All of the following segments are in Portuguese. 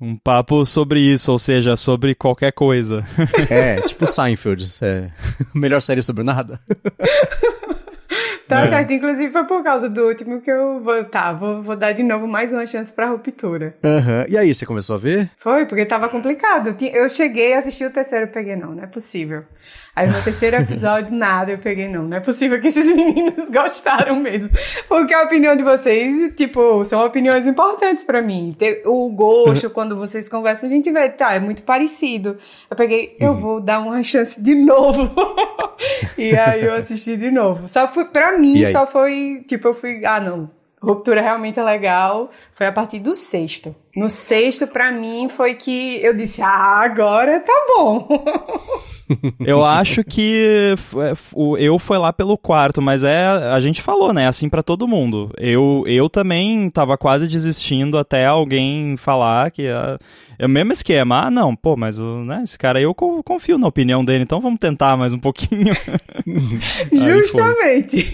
Um papo sobre isso, ou seja, sobre qualquer coisa. É, tipo Seinfeld. É. Melhor série sobre nada. Tá é. certo, inclusive foi por causa do último que eu vou. Tá, vou, vou dar de novo mais uma chance pra ruptura. Uhum. E aí, você começou a ver? Foi, porque tava complicado. Eu cheguei, assisti o terceiro e peguei, não, não é possível. Aí no terceiro episódio, nada, eu peguei, não, não é possível que esses meninos gostaram mesmo. Porque a opinião de vocês, tipo, são opiniões importantes para mim. O gosto, quando vocês conversam, a gente vê, tá, é muito parecido. Eu peguei, eu uhum. vou dar uma chance de novo. e aí eu assisti de novo. Só foi, pra mim, só foi, tipo, eu fui, ah, não, ruptura realmente é legal, foi a partir do sexto. No sexto, para mim, foi que eu disse, ah, agora tá bom. Eu acho que é, o eu foi lá pelo quarto, mas é a gente falou, né? Assim para todo mundo. Eu, eu também tava quase desistindo até alguém falar que é, é o mesmo esquema. Ah, não, pô, mas o, né, esse cara aí eu confio na opinião dele, então vamos tentar mais um pouquinho. Justamente.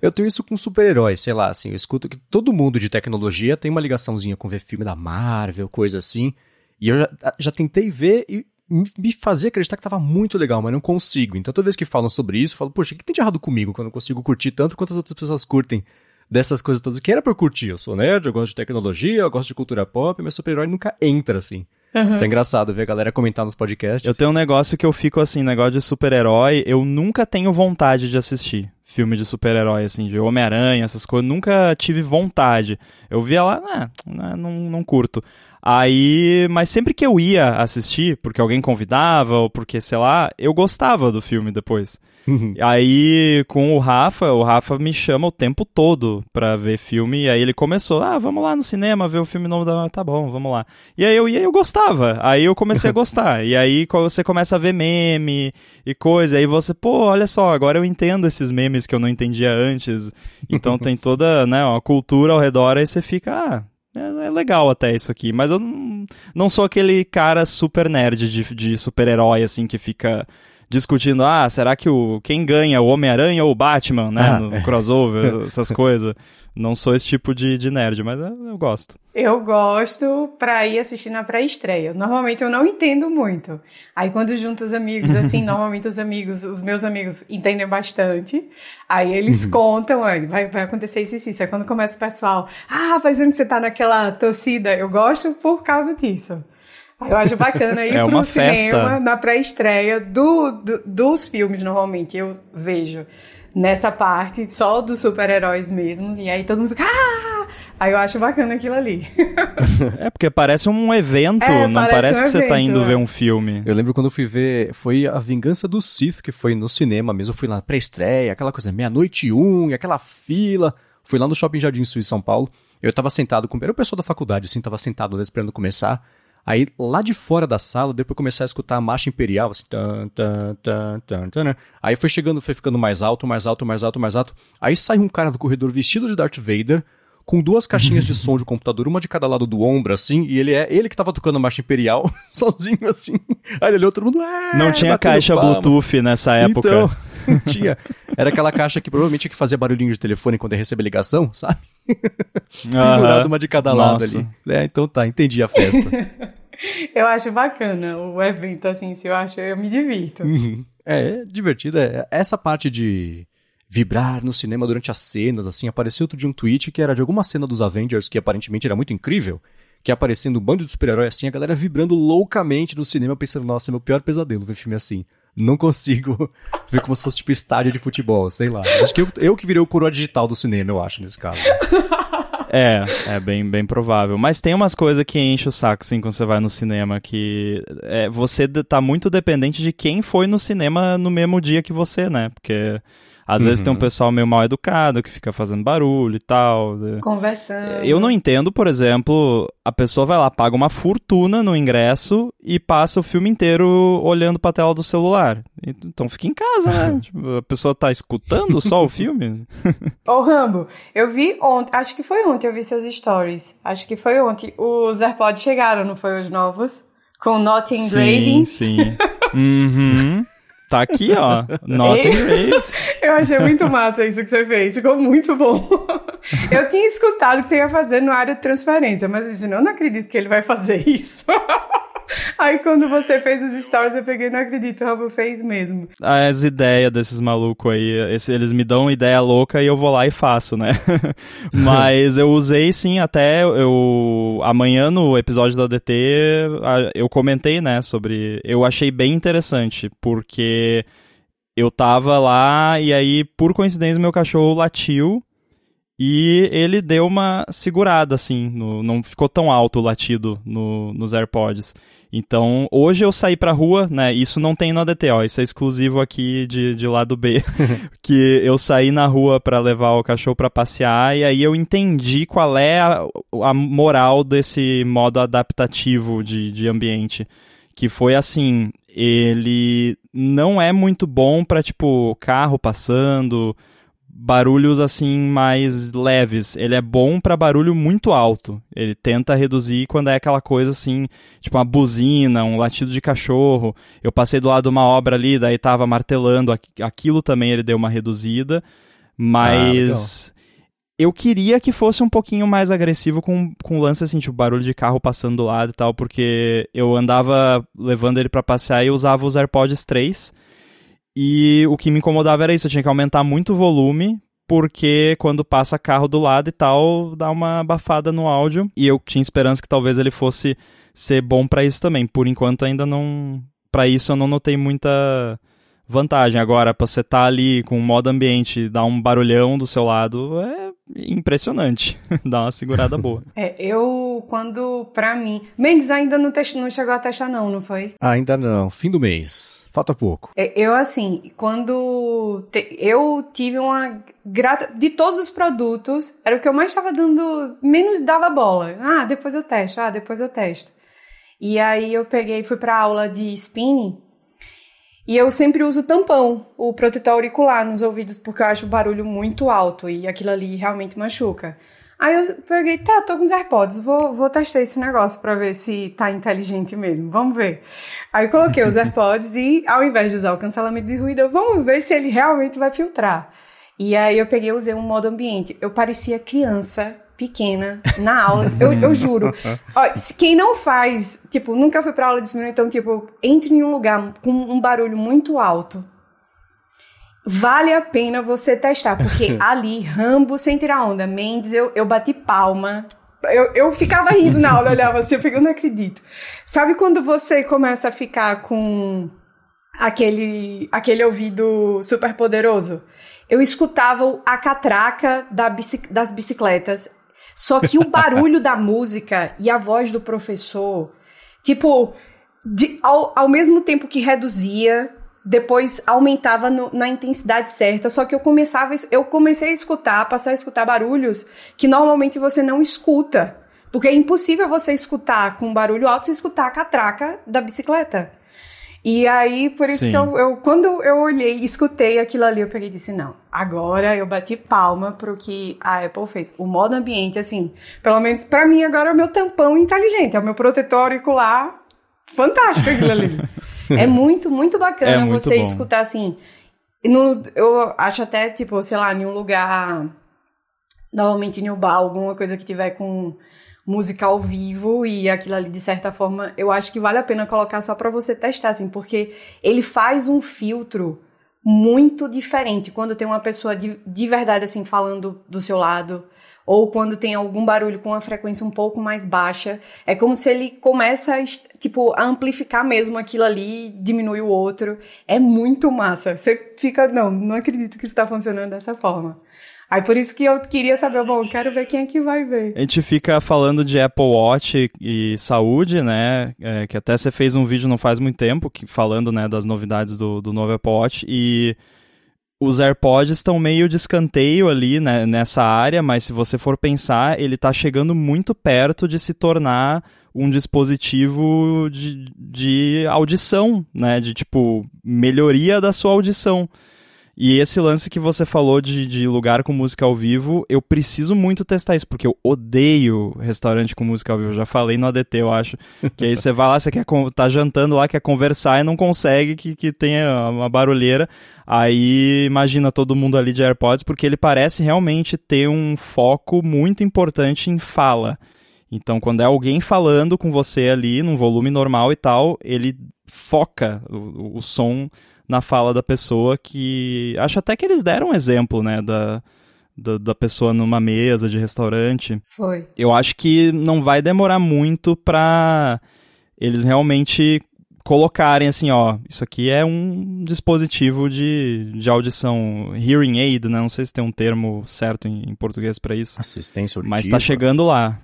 Eu tenho isso com super-heróis, sei lá, assim, eu escuto que todo mundo de tecnologia tem uma ligaçãozinha com ver filme da Marvel, coisa assim. E eu já, já tentei ver e me fazia acreditar que tava muito legal, mas não consigo. Então toda vez que falam sobre isso, eu falo, poxa, o que tem de errado comigo quando eu consigo curtir tanto quanto as outras pessoas curtem dessas coisas todas? Que era pra eu curtir. Eu sou nerd, eu gosto de tecnologia, eu gosto de cultura pop, mas super-herói nunca entra, assim. Uhum. Então é engraçado ver a galera comentar nos podcasts. Eu tenho um negócio que eu fico assim, negócio de super-herói, eu nunca tenho vontade de assistir filme de super-herói, assim, de Homem-Aranha, essas coisas, nunca tive vontade. Eu via lá, né, não, não curto. Aí, mas sempre que eu ia assistir, porque alguém convidava, ou porque, sei lá, eu gostava do filme depois. Uhum. Aí, com o Rafa, o Rafa me chama o tempo todo pra ver filme, e aí ele começou, ah, vamos lá no cinema ver o filme novo da... Tá bom, vamos lá. E aí eu ia e eu gostava, aí eu comecei a gostar, e aí você começa a ver meme e coisa, aí você, pô, olha só, agora eu entendo esses memes que eu não entendia antes, então tem toda, né, uma cultura ao redor, aí você fica, ah é, é, legal até isso aqui, mas eu não, não sou aquele cara super nerd de, de super-herói, assim, que fica discutindo, ah, será que o quem ganha, o Homem-Aranha ou o Batman, né, ah, no crossover, essas coisas. Não sou esse tipo de, de nerd, mas eu, eu gosto. Eu gosto pra ir assistir na pré-estreia. Normalmente eu não entendo muito. Aí quando junto os amigos, assim, normalmente os amigos, os meus amigos entendem bastante. Aí eles uhum. contam, vai, vai acontecer isso e isso. Aí quando começa o pessoal, ah, parecendo que você tá naquela torcida, eu gosto por causa disso. Eu acho bacana ir é pro cinema festa. na pré-estreia do, do, dos filmes, normalmente, eu vejo nessa parte só dos super-heróis mesmo. E aí todo mundo fica. Ah! Aí eu acho bacana aquilo ali. é porque parece um evento, é, não parece, parece um que evento, você tá indo é. ver um filme. Eu lembro quando eu fui ver. Foi A Vingança do Sith, que foi no cinema mesmo. Eu fui lá pré-estreia, aquela coisa, meia-noite e um, e aquela fila. Fui lá no Shopping Jardim Sul, São Paulo. Eu tava sentado com. Era o pessoal da faculdade, assim, tava sentado esperando começar. Aí, lá de fora da sala, depois começar a escutar a marcha imperial, assim, tan, tan, tan, tan, tan, né? Aí foi chegando, foi ficando mais alto, mais alto, mais alto, mais alto. Aí sai um cara do corredor vestido de Darth Vader, com duas caixinhas de som de computador, uma de cada lado do ombro, assim, e ele é ele que tava tocando a marcha imperial, sozinho, assim. Aí ele olhou todo mundo. É, Não tinha caixa palma. Bluetooth nessa época. Então, tinha. Era aquela caixa que provavelmente tinha que fazer barulhinho de telefone quando ia receber ligação, sabe? Pendurado uma de cada lado ali. É, então tá, entendi a festa. eu acho bacana o evento, assim, se eu acho, eu me divirto. Uhum. É, é divertido. É, essa parte de vibrar no cinema durante as cenas, assim, apareceu outro dia um tweet que era de alguma cena dos Avengers que aparentemente era muito incrível, que aparecendo um bando de super-herói assim, a galera vibrando loucamente no cinema, pensando, nossa, é meu pior pesadelo ver filme assim. Não consigo ver como se fosse tipo estádio de futebol, sei lá. Acho que eu, eu que virei o coroa digital do cinema, eu acho, nesse caso. É, é bem, bem provável. Mas tem umas coisas que enche o saco, assim, quando você vai no cinema, que é, você tá muito dependente de quem foi no cinema no mesmo dia que você, né? Porque às uhum. vezes tem um uhum. pessoal meio mal educado que fica fazendo barulho e tal. Né? Conversando. Eu não entendo, por exemplo, a pessoa vai lá, paga uma fortuna no ingresso e passa o filme inteiro olhando pra tela do celular. Então fica em casa, né? tipo, a pessoa tá escutando só o filme. Ô, Rambo, eu vi ontem, acho que foi ontem, eu vi seus stories. Acho que foi ontem. Os AirPods chegaram, não foi os novos? Com Not Engraving. Sim, sim. uhum. Tá aqui, ó. Nota Eu achei muito massa isso que você fez. Ficou muito bom. eu tinha escutado que você ia fazer no área de transferência, mas eu não acredito que ele vai fazer isso. Aí quando você fez os stories, eu peguei, não acredito, o Rambo fez mesmo. As ideias desses malucos aí, esse, eles me dão ideia louca e eu vou lá e faço, né? Mas eu usei sim, até eu. Amanhã no episódio da DT, eu comentei, né, sobre. Eu achei bem interessante, porque eu tava lá e aí, por coincidência, meu cachorro latiu. E ele deu uma segurada, assim, no, não ficou tão alto o latido no, nos AirPods. Então, hoje eu saí pra rua, né? Isso não tem no ADT, ó. Isso é exclusivo aqui de, de lado B. que eu saí na rua para levar o cachorro para passear e aí eu entendi qual é a, a moral desse modo adaptativo de, de ambiente. Que foi assim, ele não é muito bom para tipo, carro passando barulhos assim mais leves. Ele é bom para barulho muito alto. Ele tenta reduzir quando é aquela coisa assim, tipo uma buzina, um latido de cachorro. Eu passei do lado de uma obra ali, daí tava martelando, aquilo também ele deu uma reduzida, mas ah, eu queria que fosse um pouquinho mais agressivo com, com lance assim, tipo barulho de carro passando do lado e tal, porque eu andava levando ele para passear e usava os AirPods 3 e o que me incomodava era isso, eu tinha que aumentar muito o volume, porque quando passa carro do lado e tal, dá uma abafada no áudio. E eu tinha esperança que talvez ele fosse ser bom para isso também. Por enquanto ainda não, para isso eu não notei muita vantagem. Agora, pra você estar tá ali com o modo ambiente e dar um barulhão do seu lado, é impressionante. Dá uma segurada boa. É, eu, quando, pra mim... Mendes ainda não, não chegou a testar não, não foi? Ainda não. Fim do mês. Falta pouco. É, eu, assim, quando te, eu tive uma grata. De todos os produtos, era o que eu mais estava dando. Menos dava bola. Ah, depois eu testo. Ah, depois eu testo. E aí eu peguei, fui pra aula de spinning. E eu sempre uso tampão, o protetor auricular nos ouvidos, porque eu acho o barulho muito alto e aquilo ali realmente machuca. Aí eu peguei, tá, tô com os AirPods, vou, vou testar esse negócio pra ver se tá inteligente mesmo, vamos ver. Aí coloquei os AirPods e, ao invés de usar o cancelamento de ruído, eu, vamos ver se ele realmente vai filtrar. E aí eu peguei e usei um modo ambiente. Eu parecia criança pequena na aula, eu, eu juro. Ó, quem não faz, tipo, nunca foi pra aula de cima, então, tipo, entre em um lugar com um barulho muito alto vale a pena você testar, porque ali, Rambo sem tirar onda, Mendes, eu, eu bati palma. Eu, eu ficava rindo na aula, olhava assim, eu não acredito. Sabe quando você começa a ficar com aquele, aquele ouvido super poderoso? Eu escutava a catraca da bici, das bicicletas, só que o barulho da música e a voz do professor, tipo, de, ao, ao mesmo tempo que reduzia, depois aumentava no, na intensidade certa, só que eu começava, eu comecei a escutar, passar a escutar barulhos que normalmente você não escuta. Porque é impossível você escutar com barulho alto e escutar a catraca da bicicleta. E aí, por isso Sim. que eu, eu, quando eu olhei e escutei aquilo ali, eu peguei e disse, não, agora eu bati palma pro que a Apple fez. O modo ambiente, assim, pelo menos para mim agora é o meu tampão inteligente, é o meu protetor auricular fantástico aquilo ali. é muito, muito bacana é muito você bom. escutar assim. No, eu acho até, tipo, sei lá, em um lugar. Normalmente em bar, alguma coisa que tiver com música ao vivo e aquilo ali, de certa forma, eu acho que vale a pena colocar só para você testar, assim, porque ele faz um filtro muito diferente quando tem uma pessoa de, de verdade, assim, falando do seu lado ou quando tem algum barulho com uma frequência um pouco mais baixa, é como se ele começa a, tipo, a amplificar mesmo aquilo ali, diminui o outro. É muito massa. Você fica, não, não acredito que isso está funcionando dessa forma. Aí por isso que eu queria saber, bom, quero ver quem é que vai ver. A gente fica falando de Apple Watch e saúde, né? É, que até você fez um vídeo não faz muito tempo, que, falando né, das novidades do, do novo Apple Watch. E os AirPods estão meio de escanteio ali né, nessa área, mas se você for pensar, ele está chegando muito perto de se tornar um dispositivo de, de audição, né? De tipo, melhoria da sua audição. E esse lance que você falou de, de lugar com música ao vivo, eu preciso muito testar isso, porque eu odeio restaurante com música ao vivo. Eu já falei no ADT, eu acho. Que aí você vai lá, você quer tá jantando lá, quer conversar e não consegue que, que tenha uma barulheira. Aí imagina todo mundo ali de AirPods, porque ele parece realmente ter um foco muito importante em fala. Então, quando é alguém falando com você ali, num volume normal e tal, ele foca o, o som na fala da pessoa que. Acho até que eles deram um exemplo, né? Da, da, da, pessoa numa mesa de restaurante. Foi. Eu acho que não vai demorar muito pra eles realmente colocarem assim, ó, isso aqui é um dispositivo de, de audição hearing aid, né? Não sei se tem um termo certo em, em português para isso. Assistência auditiva. Mas tá chegando lá.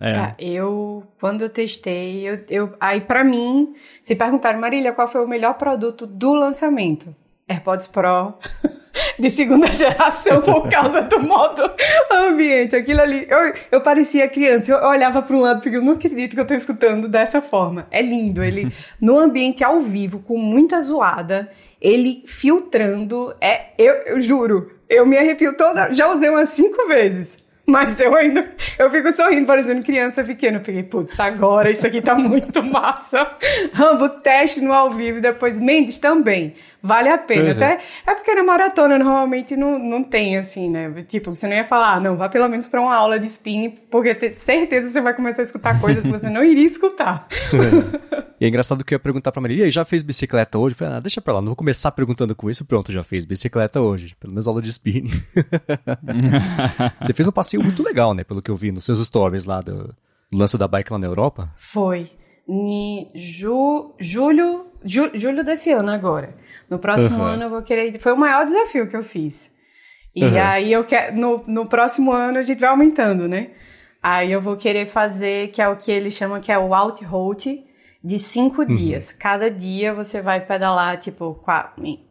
É. Tá, eu, quando eu testei, eu, eu aí para mim, se perguntaram, Marília, qual foi o melhor produto do lançamento? AirPods Pro de segunda geração por causa do modo ambiente. Aquilo ali, eu, eu parecia criança, eu, olhava para um lado porque eu não acredito que eu tô escutando dessa forma. É lindo, ele no ambiente ao vivo, com muita zoada, ele filtrando, é, eu, eu juro, eu me arrepio toda, já usei umas cinco vezes. Mas eu ainda, eu fico sorrindo, parecendo criança pequena. Eu peguei, putz, agora isso aqui tá muito massa. Rambo, teste no ao vivo, depois Mendes também. Vale a pena. Uhum. Até é porque na maratona normalmente não, não tem, assim, né? Tipo, você não ia falar, ah, não, vá pelo menos para uma aula de spinning, porque ter certeza você vai começar a escutar coisas que você não iria escutar. e é engraçado que eu ia perguntar pra Maria, e aí, já fez bicicleta hoje? Eu falei, ah, deixa pra lá, não vou começar perguntando com isso, pronto, já fez bicicleta hoje. Pelo menos aula de spinning. você fez um passeio muito legal, né? Pelo que eu vi nos seus stories lá do, do lance da bike lá na Europa. Foi. Em ju, julho, ju, julho desse ano agora. No próximo uhum. ano eu vou querer. Foi o maior desafio que eu fiz. E uhum. aí eu quero. No, no próximo ano a gente vai aumentando, né? Aí eu vou querer fazer, que é o que eles chamam que é o out de cinco uhum. dias. Cada dia você vai pedalar, tipo,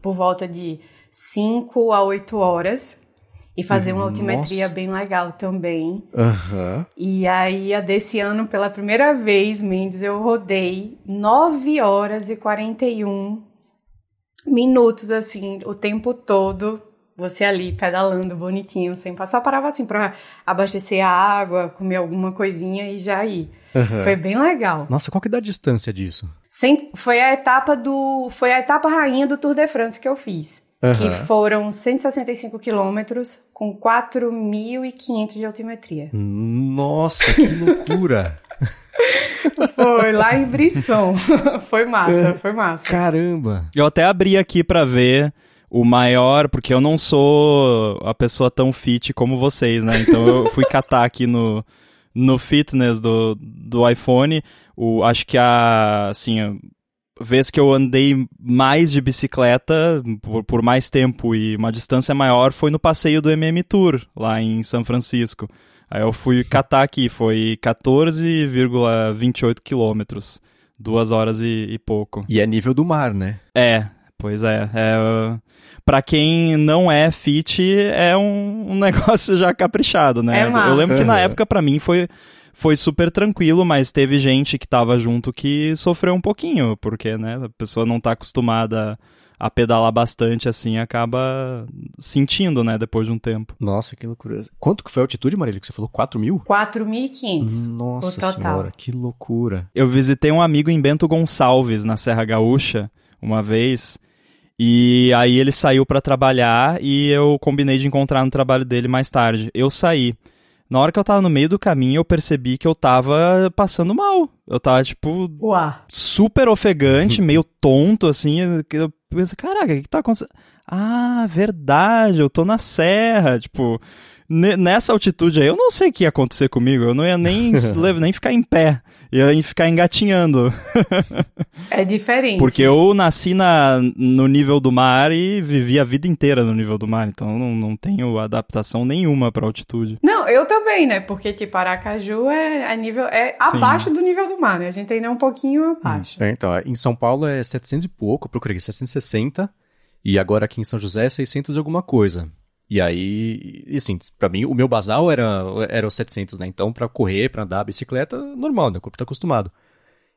por volta de cinco a oito horas. E fazer uma altimetria Nossa. bem legal também. Uhum. E aí, a desse ano, pela primeira vez, Mendes, eu rodei 9 horas e 41 minutos, assim, o tempo todo, você ali pedalando bonitinho, sem passar. Só parava assim pra abastecer a água, comer alguma coisinha e já ir. Uhum. Foi bem legal. Nossa, qual que é a distância disso? Sem, foi a etapa do. Foi a etapa rainha do Tour de France que eu fiz. Uhum. Que foram 165 quilômetros com 4.500 de altimetria. Nossa, que loucura! Foi lá em Brisson. foi massa, foi massa. Caramba. Eu até abri aqui para ver o maior, porque eu não sou a pessoa tão fit como vocês, né? Então eu fui catar aqui no, no fitness do, do iPhone. O, acho que a, assim, a vez que eu andei mais de bicicleta por, por mais tempo e uma distância maior foi no passeio do MM Tour, lá em São Francisco. Aí eu fui catar aqui, foi 14,28 quilômetros. Duas horas e, e, pouco. E é nível do mar, né? É, pois é. é para quem não é fit, é um, um negócio já caprichado, né? É eu lembro que na época para mim foi foi super tranquilo, mas teve gente que tava junto que sofreu um pouquinho, porque, né, a pessoa não tá acostumada a pedalar bastante assim, acaba sentindo, né, depois de um tempo. Nossa, que loucura. Quanto que foi a altitude, Marília, que você falou? 4 mil? 4.500. Nossa senhora, que loucura. Eu visitei um amigo em Bento Gonçalves, na Serra Gaúcha, uma vez, e aí ele saiu para trabalhar e eu combinei de encontrar no trabalho dele mais tarde. Eu saí. Na hora que eu tava no meio do caminho, eu percebi que eu tava passando mal. Eu tava, tipo, Uá. super ofegante, meio tonto, assim. Eu pensei, caraca, o que tá acontecendo? Ah, verdade, eu tô na serra, tipo nessa altitude aí, eu não sei o que ia acontecer comigo. Eu não ia nem, nem ficar em pé. Ia ficar engatinhando. É diferente. Porque eu nasci na, no nível do mar e vivi a vida inteira no nível do mar. Então não, não tenho adaptação nenhuma pra altitude. Não, eu também, né? Porque tipo, Aracaju é, é nível. é abaixo do nível do mar, né? A gente ainda é um pouquinho abaixo. É, então, em São Paulo é 700 e pouco, eu procurei 760. E agora aqui em São José é 600 e alguma coisa. E aí, e assim, pra mim, o meu basal era, era os 700, né? Então, pra correr, pra andar, bicicleta, normal, né? O corpo tá acostumado.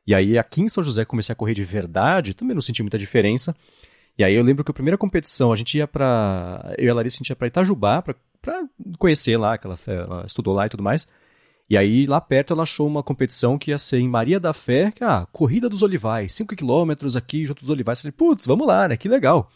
E aí, aqui em São José, comecei a correr de verdade, também não senti muita diferença. E aí eu lembro que a primeira competição, a gente ia pra. Eu e a Larissa, a gente ia pra Itajubá pra, pra conhecer lá, que ela, ela estudou lá e tudo mais. E aí, lá perto, ela achou uma competição que ia ser em Maria da Fé, que, ah, Corrida dos Olivais, 5 quilômetros aqui junto dos Olivais. Eu falei, putz, vamos lá, né? Que legal.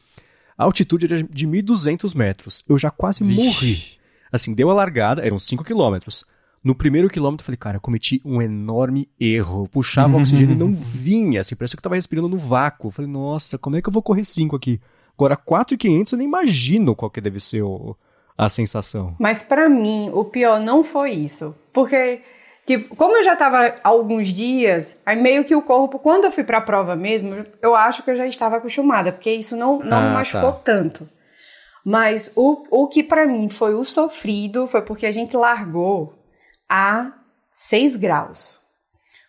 A altitude era de 1.200 metros. Eu já quase Vixe. morri. Assim, deu a largada, eram 5 quilômetros. No primeiro quilômetro, eu falei, cara, eu cometi um enorme erro. Eu puxava o oxigênio e não vinha, assim, parece que eu tava respirando no vácuo. Eu falei, nossa, como é que eu vou correr 5 aqui? Agora, 4,500 eu nem imagino qual que deve ser o, a sensação. Mas para mim, o pior não foi isso. Porque, tipo, como eu já tava há alguns dias, aí meio que o corpo, quando eu fui pra prova mesmo, eu acho que eu já estava acostumada, porque isso não, não ah, me machucou tá. tanto. Mas o, o que para mim foi o sofrido foi porque a gente largou a 6 graus.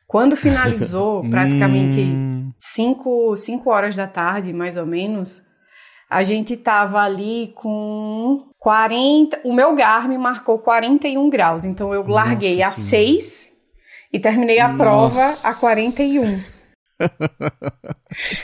Quando finalizou, praticamente 5 hum. horas da tarde, mais ou menos, a gente tava ali com 40. O meu Garmin marcou 41 graus. Então eu larguei Nossa a senhora. 6 e terminei a Nossa. prova a 41.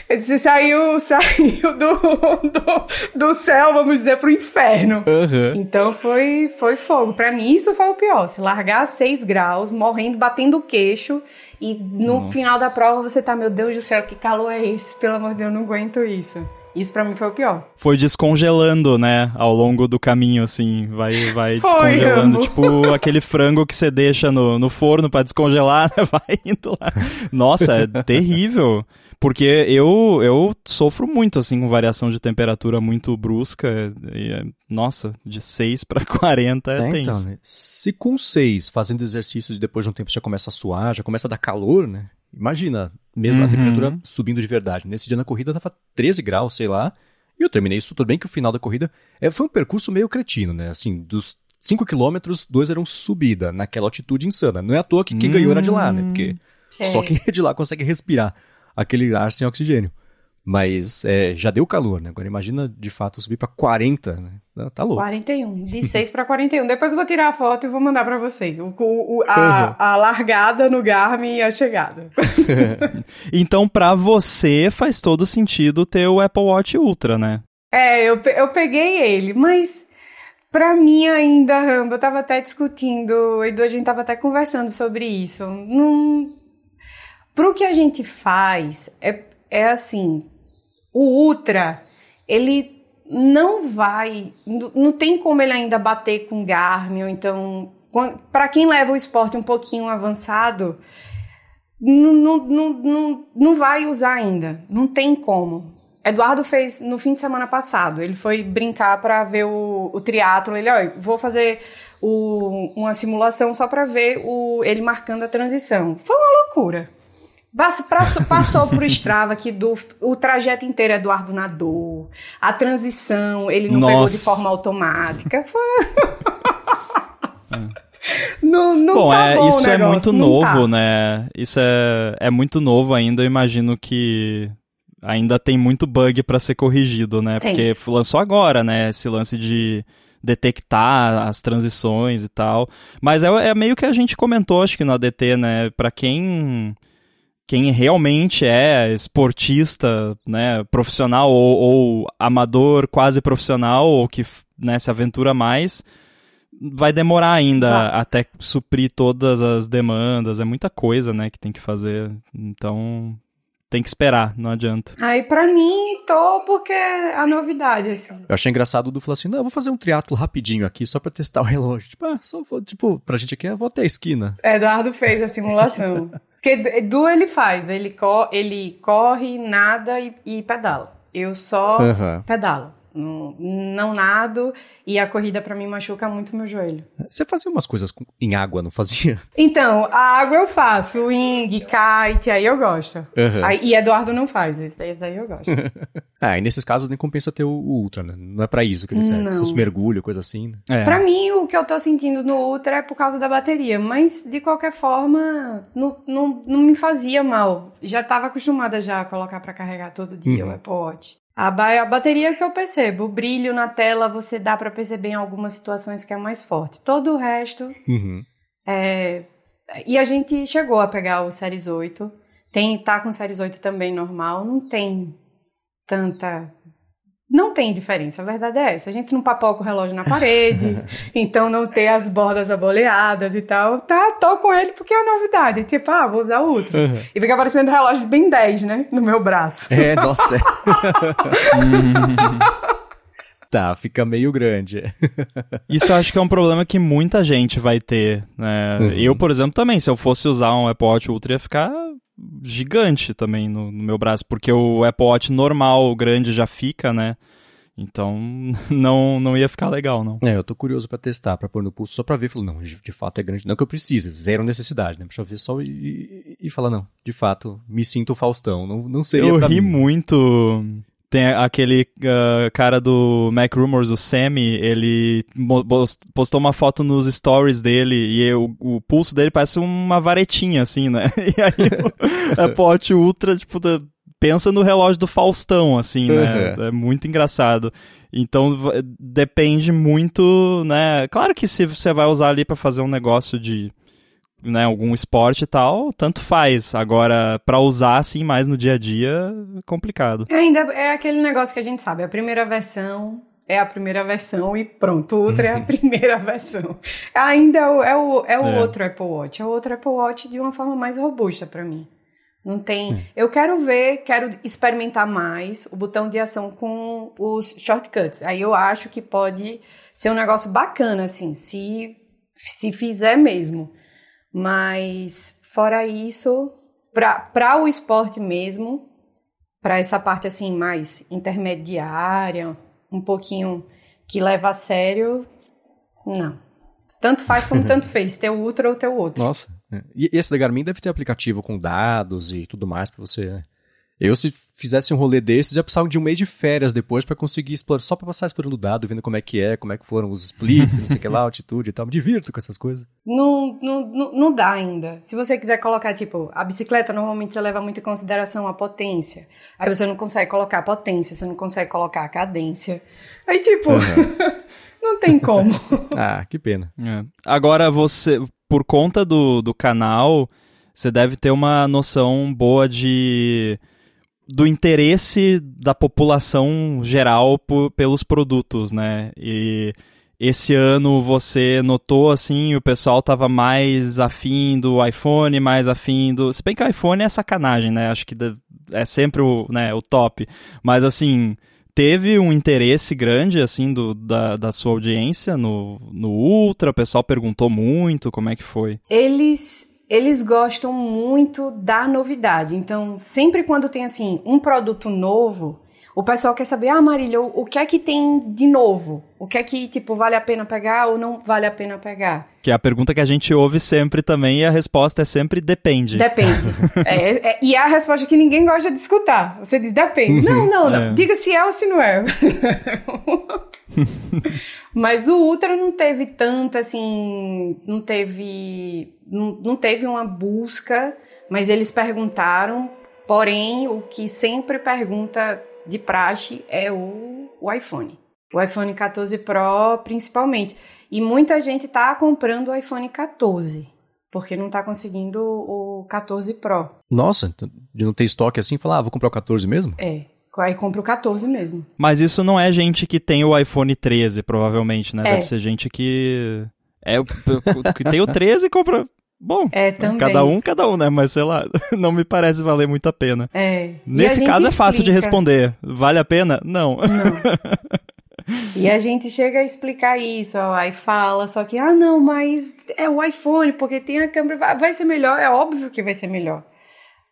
Você saiu, saiu do, do, do, céu, vamos dizer, pro inferno. Uhum. Então foi, foi fogo. Para mim, isso foi o pior. Se largar a 6 graus, morrendo, batendo o queixo, e no Nossa. final da prova você tá, meu Deus do céu, que calor é esse? Pelo amor de Deus, eu não aguento isso. Isso para mim foi o pior. Foi descongelando, né, ao longo do caminho, assim, vai, vai foi, descongelando, amo. tipo aquele frango que você deixa no, no forno para descongelar, né? vai indo lá. Nossa, é terrível. Porque eu, eu sofro muito, assim, com variação de temperatura muito brusca. E, nossa, de 6 para 40 é, é tenso. Então, né? Se com 6, fazendo exercícios e depois de um tempo já começa a suar, já começa a dar calor, né? Imagina, mesmo uhum. a temperatura subindo de verdade. Nesse dia na corrida tava 13 graus, sei lá. E eu terminei isso tudo bem que o final da corrida é, foi um percurso meio cretino, né? Assim, dos 5 quilômetros, dois eram subida, naquela altitude insana. Não é à toa que quem ganhou era de lá, né? Porque é. só quem é de lá consegue respirar aquele ar sem oxigênio. Mas é, já deu calor, né? Agora imagina de fato subir para 40, né? Tá louco. 41, de 6 para 41. Depois eu vou tirar a foto e vou mandar para você. O, o, a, a, largada no Garmin e a chegada. então, para você faz todo sentido ter o Apple Watch Ultra, né? É, eu, eu peguei ele, mas para mim ainda, Rambo, eu tava até discutindo, e a gente tava até conversando sobre isso. Não. Pro que a gente faz, é, é assim, o Ultra, ele não vai, não tem como ele ainda bater com Garmin, ou então, para quem leva o esporte um pouquinho avançado, não, vai usar ainda, não tem como. Eduardo fez no fim de semana passado, ele foi brincar para ver o, o triatlo, ele, olha, vou fazer o, uma simulação só para ver o, ele marcando a transição. Foi uma loucura. Passou, passou pro Strava que do, o trajeto inteiro Eduardo nadou. A transição, ele não Nossa. pegou de forma automática. Foi... Não, não bom, tá é, bom isso é muito novo, tá. né? Isso é, é muito novo ainda. Eu imagino que ainda tem muito bug para ser corrigido, né? Tem. Porque lançou agora, né? Esse lance de detectar as transições e tal. Mas é, é meio que a gente comentou, acho que no ADT, né? Para quem quem realmente é esportista, né, profissional ou, ou amador quase profissional, ou que né, se aventura mais, vai demorar ainda ah. até suprir todas as demandas. É muita coisa, né, que tem que fazer. Então, tem que esperar, não adianta. Aí, pra mim, tô porque é a novidade, assim. Eu achei engraçado o Du falou assim: não, eu vou fazer um triatlo rapidinho aqui, só pra testar o relógio. Tipo, ah, só vou, tipo, pra gente aqui, eu vou até a esquina. Eduardo fez a simulação. Porque Edu ele faz, ele, co ele corre, nada e, e pedala. Eu só uhum. pedalo. Não, não nado e a corrida para mim machuca muito meu joelho. Você fazia umas coisas em água, não fazia? Então, a água eu faço, wing, kite, aí eu gosto. Uhum. Aí, e Eduardo não faz, esse daí, daí eu gosto. ah, e nesses casos nem compensa ter o, o Ultra, né? Não é para isso que ele serve. Não. Se fosse mergulho, coisa assim. Né? É. Pra mim, o que eu tô sentindo no Ultra é por causa da bateria, mas de qualquer forma, não, não, não me fazia mal. Já tava acostumada já a colocar para carregar todo dia uhum. o Watch. A, a bateria que eu percebo, o brilho na tela você dá para perceber em algumas situações que é mais forte. Todo o resto uhum. é... E a gente chegou a pegar o Series 8. Tem, tá com o Series 8 também normal, não tem tanta não tem diferença, a verdade é essa. A gente não papoca o relógio na parede, então não tem as bordas aboleadas e tal. Tá, tô com ele porque é novidade. Tipo, ah, vou usar o Ultra. Uhum. E fica parecendo um relógio de bem 10, né? No meu braço. É, nossa. tá, fica meio grande. Isso eu acho que é um problema que muita gente vai ter, né? Uhum. Eu, por exemplo, também, se eu fosse usar um Apple Watch Ultra, ia ficar gigante também no, no, meu braço, porque o Apple Watch normal, grande, já fica, né? Então, não, não ia ficar legal, não. É, eu tô curioso para testar, para pôr no pulso, só pra ver. Falou, não, de fato é grande. Não que eu precise, zero necessidade, né? Deixa eu ver só e, e, e falar, não, de fato, me sinto Faustão. Não, não seria Eu ri mim. muito tem aquele uh, cara do Mac Rumors, o Sammy, ele postou uma foto nos stories dele e o, o pulso dele parece uma varetinha, assim, né? E aí o Apple Watch Ultra, tipo, pensa no relógio do Faustão, assim, né? Uhum. É muito engraçado. Então depende muito, né? Claro que se você vai usar ali para fazer um negócio de né, algum esporte e tal, tanto faz. Agora, para usar assim mais no dia a dia, é complicado. É, ainda é aquele negócio que a gente sabe, a primeira versão é a primeira versão e pronto, outra é a primeira versão. Ainda é o, é o, é o é. outro Apple Watch, é o outro Apple Watch de uma forma mais robusta para mim. Não tem. Eu quero ver, quero experimentar mais o botão de ação com os shortcuts. Aí eu acho que pode ser um negócio bacana, assim, se, se fizer mesmo. Mas, fora isso, para o esporte mesmo, para essa parte assim mais intermediária, um pouquinho que leva a sério, não. Tanto faz como tanto fez, ter o Ultra ou ter o outro. Nossa. E esse da Garmin deve ter aplicativo com dados e tudo mais para você né? Eu, se fizesse um rolê desses, já precisava de um mês de férias depois para conseguir explorar, só para passar explorando o dado, vendo como é que é, como é que foram os splits, não sei o que lá, altitude e tal. Me divirto com essas coisas. Não, não, não dá ainda. Se você quiser colocar, tipo, a bicicleta, normalmente você leva muito em consideração a potência. Aí você não consegue colocar a potência, você não consegue colocar a cadência. Aí, tipo, uhum. não tem como. ah, que pena. É. Agora, você, por conta do, do canal, você deve ter uma noção boa de do interesse da população geral pelos produtos, né? E esse ano você notou assim, o pessoal tava mais afim do iPhone, mais afim do. Se bem que o iPhone é sacanagem, né? Acho que é sempre o, né, o top. Mas assim, teve um interesse grande assim do, da, da sua audiência no, no Ultra, o pessoal perguntou muito, como é que foi? Eles eles gostam muito da novidade. Então, sempre quando tem assim um produto novo, o pessoal quer saber, ah, Marília, o, que é que tem de novo? O que é que, tipo, vale a pena pegar ou não vale a pena pegar? Que é a pergunta que a gente ouve sempre também e a resposta é sempre depende. Depende. é, é, e é a resposta que ninguém gosta de escutar. Você diz, depende. Não, não, não. É. Diga se é ou se não é. Mas o Ultra não teve tanta, assim, não teve, não, não teve uma busca, mas eles perguntaram, porém, o que sempre pergunta de praxe é o, o iPhone. O iPhone 14 Pro, principalmente. E muita gente está comprando o iPhone 14, porque não está conseguindo o 14 Pro. Nossa, então, de não ter estoque assim, falar, ah, vou comprar o 14 mesmo? É. Aí compra o 14 mesmo. Mas isso não é gente que tem o iPhone 13, provavelmente, né? É. Deve ser gente que. É, que tem o 13 e compra. Bom, é, também. cada um, cada um, né? Mas sei lá, não me parece valer muito a pena. É. Nesse caso é fácil de responder. Vale a pena? Não. Não. E a gente chega a explicar isso, ó, aí fala, só que, ah, não, mas é o iPhone, porque tem a câmera, vai ser melhor, é óbvio que vai ser melhor.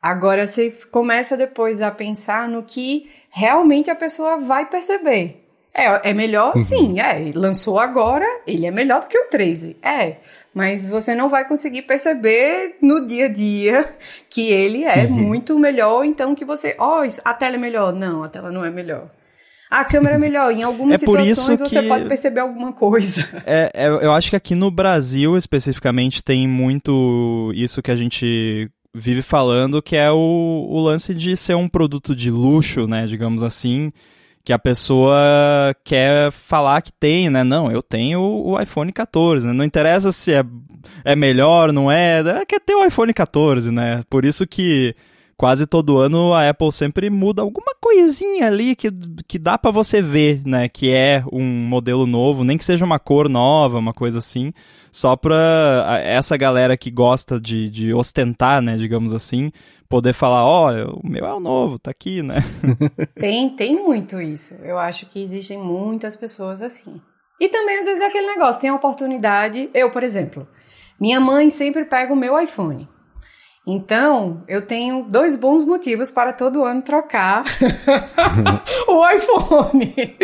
Agora você começa depois a pensar no que realmente a pessoa vai perceber. É, é melhor? Uhum. Sim, é. Lançou agora, ele é melhor do que o 13. É. Mas você não vai conseguir perceber no dia a dia que ele é uhum. muito melhor, então que você. Ó, oh, a tela é melhor. Não, a tela não é melhor. A câmera é melhor. Em algumas é situações você pode perceber alguma coisa. É, é, eu acho que aqui no Brasil, especificamente, tem muito isso que a gente vive falando, que é o, o lance de ser um produto de luxo, né, digamos assim, que a pessoa quer falar que tem, né? Não, eu tenho o iPhone 14, né? Não interessa se é, é melhor, não é, é, quer ter o iPhone 14, né? Por isso que quase todo ano a Apple sempre muda alguma coisinha ali que, que dá para você ver, né? Que é um modelo novo, nem que seja uma cor nova, uma coisa assim. Só pra essa galera que gosta de, de ostentar, né? Digamos assim, poder falar, ó, oh, o meu é o novo, tá aqui, né? tem, tem muito isso. Eu acho que existem muitas pessoas assim. E também, às vezes, é aquele negócio, tem a oportunidade. Eu, por exemplo, minha mãe sempre pega o meu iPhone. Então, eu tenho dois bons motivos para todo ano trocar o iPhone.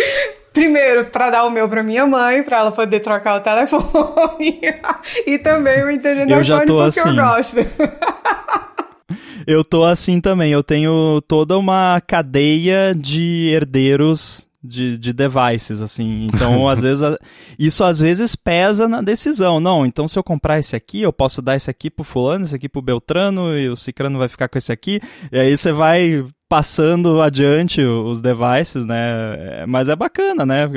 Primeiro, para dar o meu para minha mãe, para ela poder trocar o telefone. e também o entendendo eu tô porque assim. eu gosto. eu tô assim também. Eu tenho toda uma cadeia de herdeiros de, de devices, assim. Então, às vezes, isso às vezes pesa na decisão. Não, então se eu comprar esse aqui, eu posso dar esse aqui pro fulano, esse aqui pro Beltrano, e o Cicrano vai ficar com esse aqui. E aí você vai passando adiante os devices, né? É, mas é bacana, né?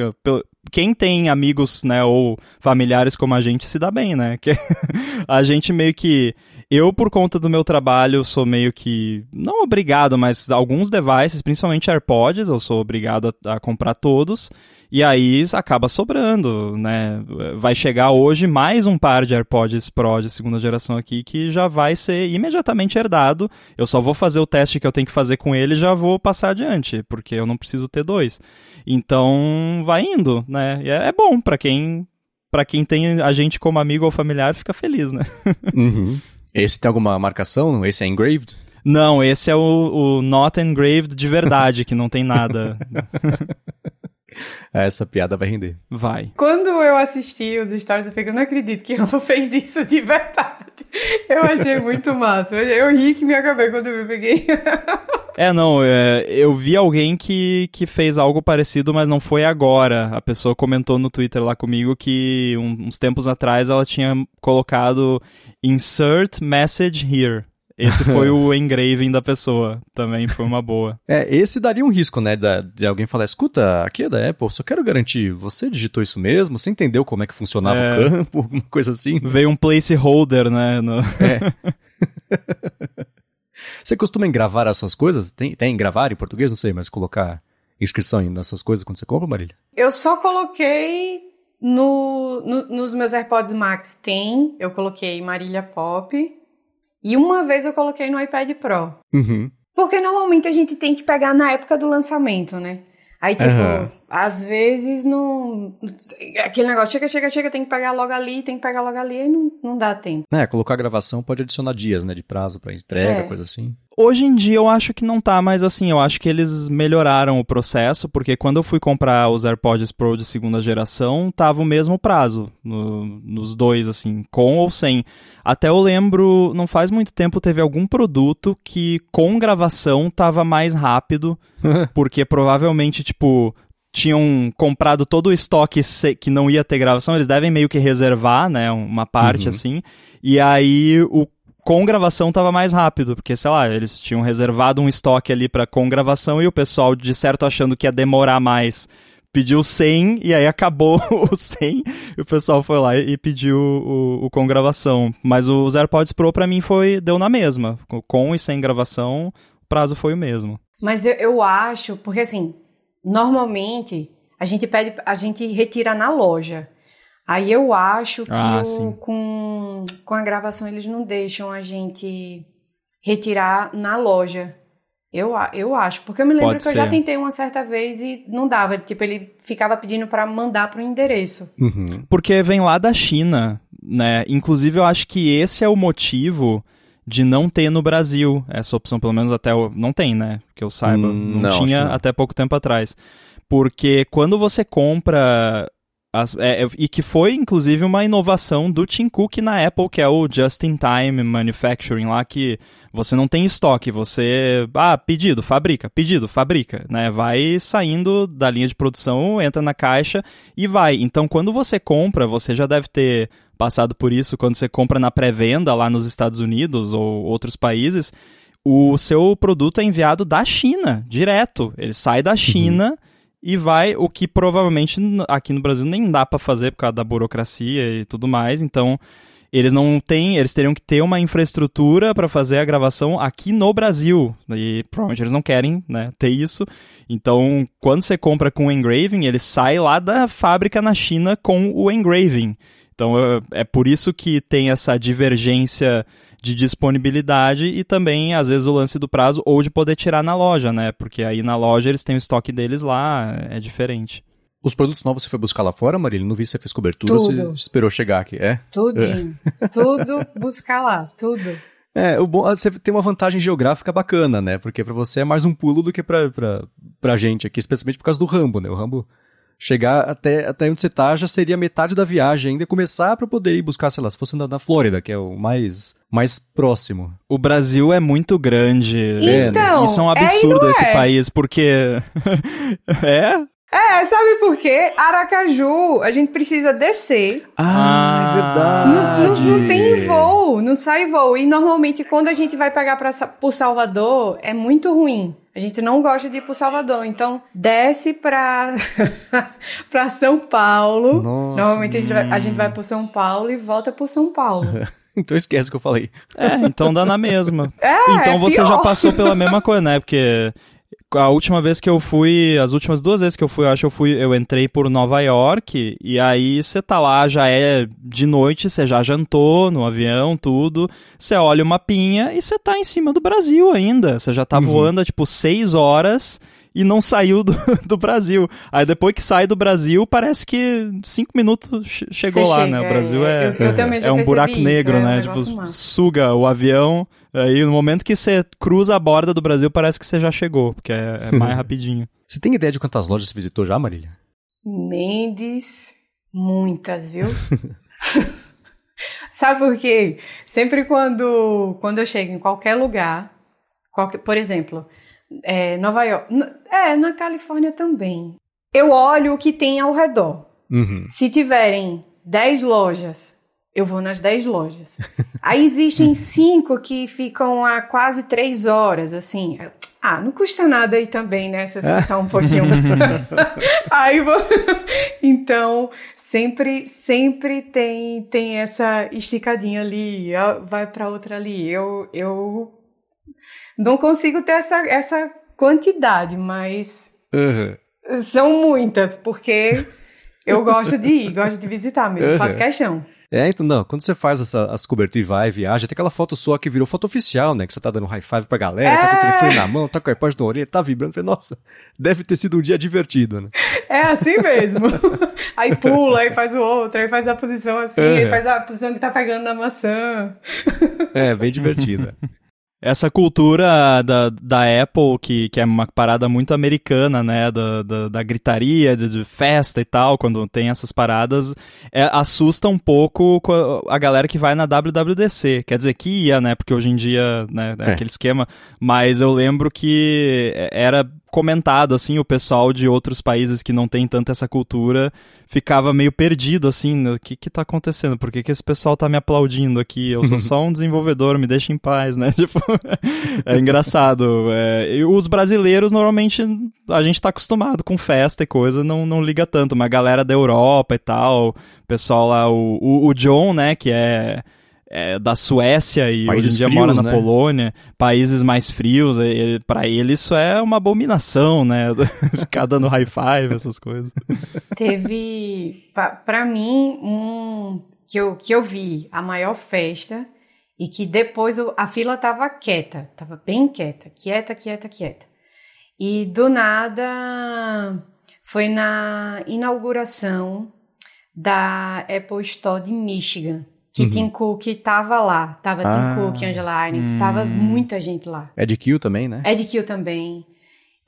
Quem tem amigos, né, ou familiares como a gente se dá bem, né? Que a gente meio que eu, por conta do meu trabalho, sou meio que. Não obrigado, mas alguns devices, principalmente AirPods, eu sou obrigado a, a, comprar todos. E aí acaba sobrando, né? Vai chegar hoje mais um par de AirPods Pro de segunda geração aqui que já vai ser imediatamente herdado. Eu só vou fazer o teste que eu tenho que fazer com ele e já vou passar adiante, porque eu não preciso ter dois. Então, vai indo, né? E é, é bom para quem para quem tem a gente como amigo ou familiar, fica feliz, né? Uhum. Esse tem alguma marcação? Esse é engraved? Não, esse é o, o not engraved de verdade, que não tem nada. Essa piada vai render. Vai. Quando eu assisti os stories, eu falei, eu não acredito que Rafa fez isso de verdade. Eu achei muito massa. Eu ri que me acabei quando eu peguei. É, não, é, eu vi alguém que, que fez algo parecido, mas não foi agora. A pessoa comentou no Twitter lá comigo que um, uns tempos atrás ela tinha colocado insert message here. Esse foi o engraving da pessoa. Também foi uma boa. É, esse daria um risco, né? de alguém falar: escuta, aqui é da Apple, só quero garantir, você digitou isso mesmo? Você entendeu como é que funcionava é... o campo? Alguma coisa assim? Veio um placeholder, né? No... É. você costuma engravar as suas coisas? Tem, tem gravar em português? Não sei, mas colocar inscrição nas suas coisas quando você compra, Marília? Eu só coloquei no, no, nos meus AirPods Max tem, eu coloquei Marília Pop. E uma vez eu coloquei no iPad Pro. Uhum. Porque normalmente a gente tem que pegar na época do lançamento, né? Aí, tipo, uhum. às vezes não. Aquele negócio, chega, chega, chega, tem que pegar logo ali, tem que pegar logo ali, aí não, não dá tempo. É, colocar a gravação pode adicionar dias, né, de prazo para entrega, é. coisa assim. Hoje em dia eu acho que não tá mais assim, eu acho que eles melhoraram o processo, porque quando eu fui comprar os AirPods Pro de segunda geração, tava o mesmo prazo no, nos dois, assim, com ou sem. Até eu lembro, não faz muito tempo, teve algum produto que com gravação tava mais rápido, porque provavelmente, tipo, tinham comprado todo o estoque que não ia ter gravação, eles devem meio que reservar, né, uma parte uhum. assim, e aí o com gravação tava mais rápido, porque, sei lá, eles tinham reservado um estoque ali para com gravação e o pessoal, de certo, achando que ia demorar mais, pediu 100 e aí acabou o 100 e o pessoal foi lá e pediu o, o com gravação. Mas os AirPods Pro para mim foi deu na mesma, com e sem gravação, o prazo foi o mesmo. Mas eu, eu acho, porque assim, normalmente a gente pede, a gente retira na loja. Aí eu acho que ah, o, com, com a gravação eles não deixam a gente retirar na loja. Eu, eu acho, porque eu me lembro Pode que ser. eu já tentei uma certa vez e não dava. Tipo, ele ficava pedindo para mandar pro endereço. Uhum. Porque vem lá da China, né? Inclusive, eu acho que esse é o motivo de não ter no Brasil essa opção, pelo menos até o, não tem, né? Que eu saiba, hum, não, não, tinha não. até pouco tempo atrás. Porque quando você compra as, é, e que foi, inclusive, uma inovação do Tim Cook na Apple, que é o Just-in-Time Manufacturing lá, que você não tem estoque, você... Ah, pedido, fabrica, pedido, fabrica, né? Vai saindo da linha de produção, entra na caixa e vai. Então, quando você compra, você já deve ter passado por isso, quando você compra na pré-venda lá nos Estados Unidos ou outros países, o seu produto é enviado da China, direto. Ele sai da uhum. China... Uhum e vai o que provavelmente aqui no Brasil nem dá para fazer por causa da burocracia e tudo mais. Então, eles não têm, eles teriam que ter uma infraestrutura para fazer a gravação aqui no Brasil. E provavelmente eles não querem, né, ter isso. Então, quando você compra com o engraving, ele sai lá da fábrica na China com o engraving. Então, é por isso que tem essa divergência de disponibilidade e também, às vezes, o lance do prazo ou de poder tirar na loja, né? Porque aí na loja eles têm o estoque deles lá, é diferente. Os produtos novos você foi buscar lá fora, Marília? Não vi se você fez cobertura, tudo. você esperou chegar aqui, é? Tudinho. É. Tudo buscar lá, tudo. É, o bom, você tem uma vantagem geográfica bacana, né? Porque para você é mais um pulo do que pra, pra, pra gente aqui, especialmente por causa do Rambo, né? O Rambo chegar até, até onde você tá já seria metade da viagem ainda, começar para poder ir buscar, sei lá, se fosse na, na, Flórida, que é o mais, mais próximo. O Brasil é muito grande. Então, Isso é um absurdo é esse é. país, porque... é? É, sabe por quê? Aracaju, a gente precisa descer. Ah, é verdade. Não, não, não, tem voo, não sai voo. E normalmente quando a gente vai pegar pra, por Salvador, é muito ruim. A gente não gosta de ir pro Salvador, então desce pra, pra São Paulo. Nossa, Normalmente a gente, vai, a gente vai pro São Paulo e volta pro São Paulo. então esquece o que eu falei. É, então dá na mesma. É, então é você pior. já passou pela mesma coisa, né? Porque a última vez que eu fui, as últimas duas vezes que eu fui, eu acho que eu fui, eu entrei por Nova York e aí você tá lá, já é de noite, você já jantou no avião, tudo. Você olha uma pinha e você tá em cima do Brasil ainda. Você já tá uhum. voando tipo seis horas e não saiu do, do Brasil. Aí depois que sai do Brasil, parece que cinco minutos chegou Você lá, chega, né? O Brasil é, eu, eu é, é um buraco isso, negro, é né? Um tipo, suga o avião. Aí no momento que você cruza a borda do Brasil, parece que você já chegou, porque é, é mais rapidinho. Você tem ideia de quantas lojas você visitou já, Marília? Mendes, muitas, viu? Sabe por quê? Sempre quando, quando eu chego em qualquer lugar, qualquer, por exemplo, é, Nova York. É, na Califórnia também. Eu olho o que tem ao redor. Uhum. Se tiverem 10 lojas, eu vou nas 10 lojas. Aí existem cinco que ficam a quase 3 horas, assim. Ah, não custa nada aí também, né? Se você ficar um pouquinho. aí vou. então, sempre, sempre tem, tem essa esticadinha ali, vai para outra ali. Eu, eu não consigo ter essa, essa quantidade, mas uhum. são muitas, porque eu gosto de ir, gosto de visitar mesmo, uhum. faço questão. É, então, não, quando você faz essa, as coberturas e vai, viaja, tem aquela foto sua que virou foto oficial, né? Que você tá dando high five pra galera, é... tá com o telefone na mão, tá com a AirPods na orelha, tá vibrando. Falei, nossa, deve ter sido um dia divertido, né? É assim mesmo. aí pula, aí faz o outro, aí faz a posição assim, aí faz a posição que tá pegando na maçã. é, bem divertido. Essa cultura da, da Apple, que, que é uma parada muito americana, né? Da, da, da gritaria, de, de, festa e tal, quando tem essas paradas, é, assusta um pouco a galera que vai na WWDC. Quer dizer, que ia, né? Porque hoje em dia, né, é, é. aquele esquema. Mas eu lembro que era comentado, assim, o pessoal de outros países que não tem tanta essa cultura ficava meio perdido, assim, o que que tá acontecendo? Por que que esse pessoal tá me aplaudindo aqui? Eu sou só um desenvolvedor, me deixa em paz, né? Tipo, é engraçado. É, e os brasileiros, normalmente, a gente tá acostumado com festa e coisa, não, não liga tanto, mas a galera da Europa e tal, o pessoal lá, o, o, o John, né, que é é, da Suécia e países hoje em dia frios, mora na né? Polônia, países mais frios, para ele isso é uma abominação, né? Ficar dando high five, essas coisas. Teve, para mim, um que eu, que eu vi a maior festa e que depois a fila tava quieta, tava bem quieta, quieta, quieta, quieta. E do nada foi na inauguração da Apple Store de Michigan que uhum. Tim Cook tava lá. Tava ah, Tim Cook, Angela Arnett, hum. tava muita gente lá. Ed Kill também, né? Ed Kill também.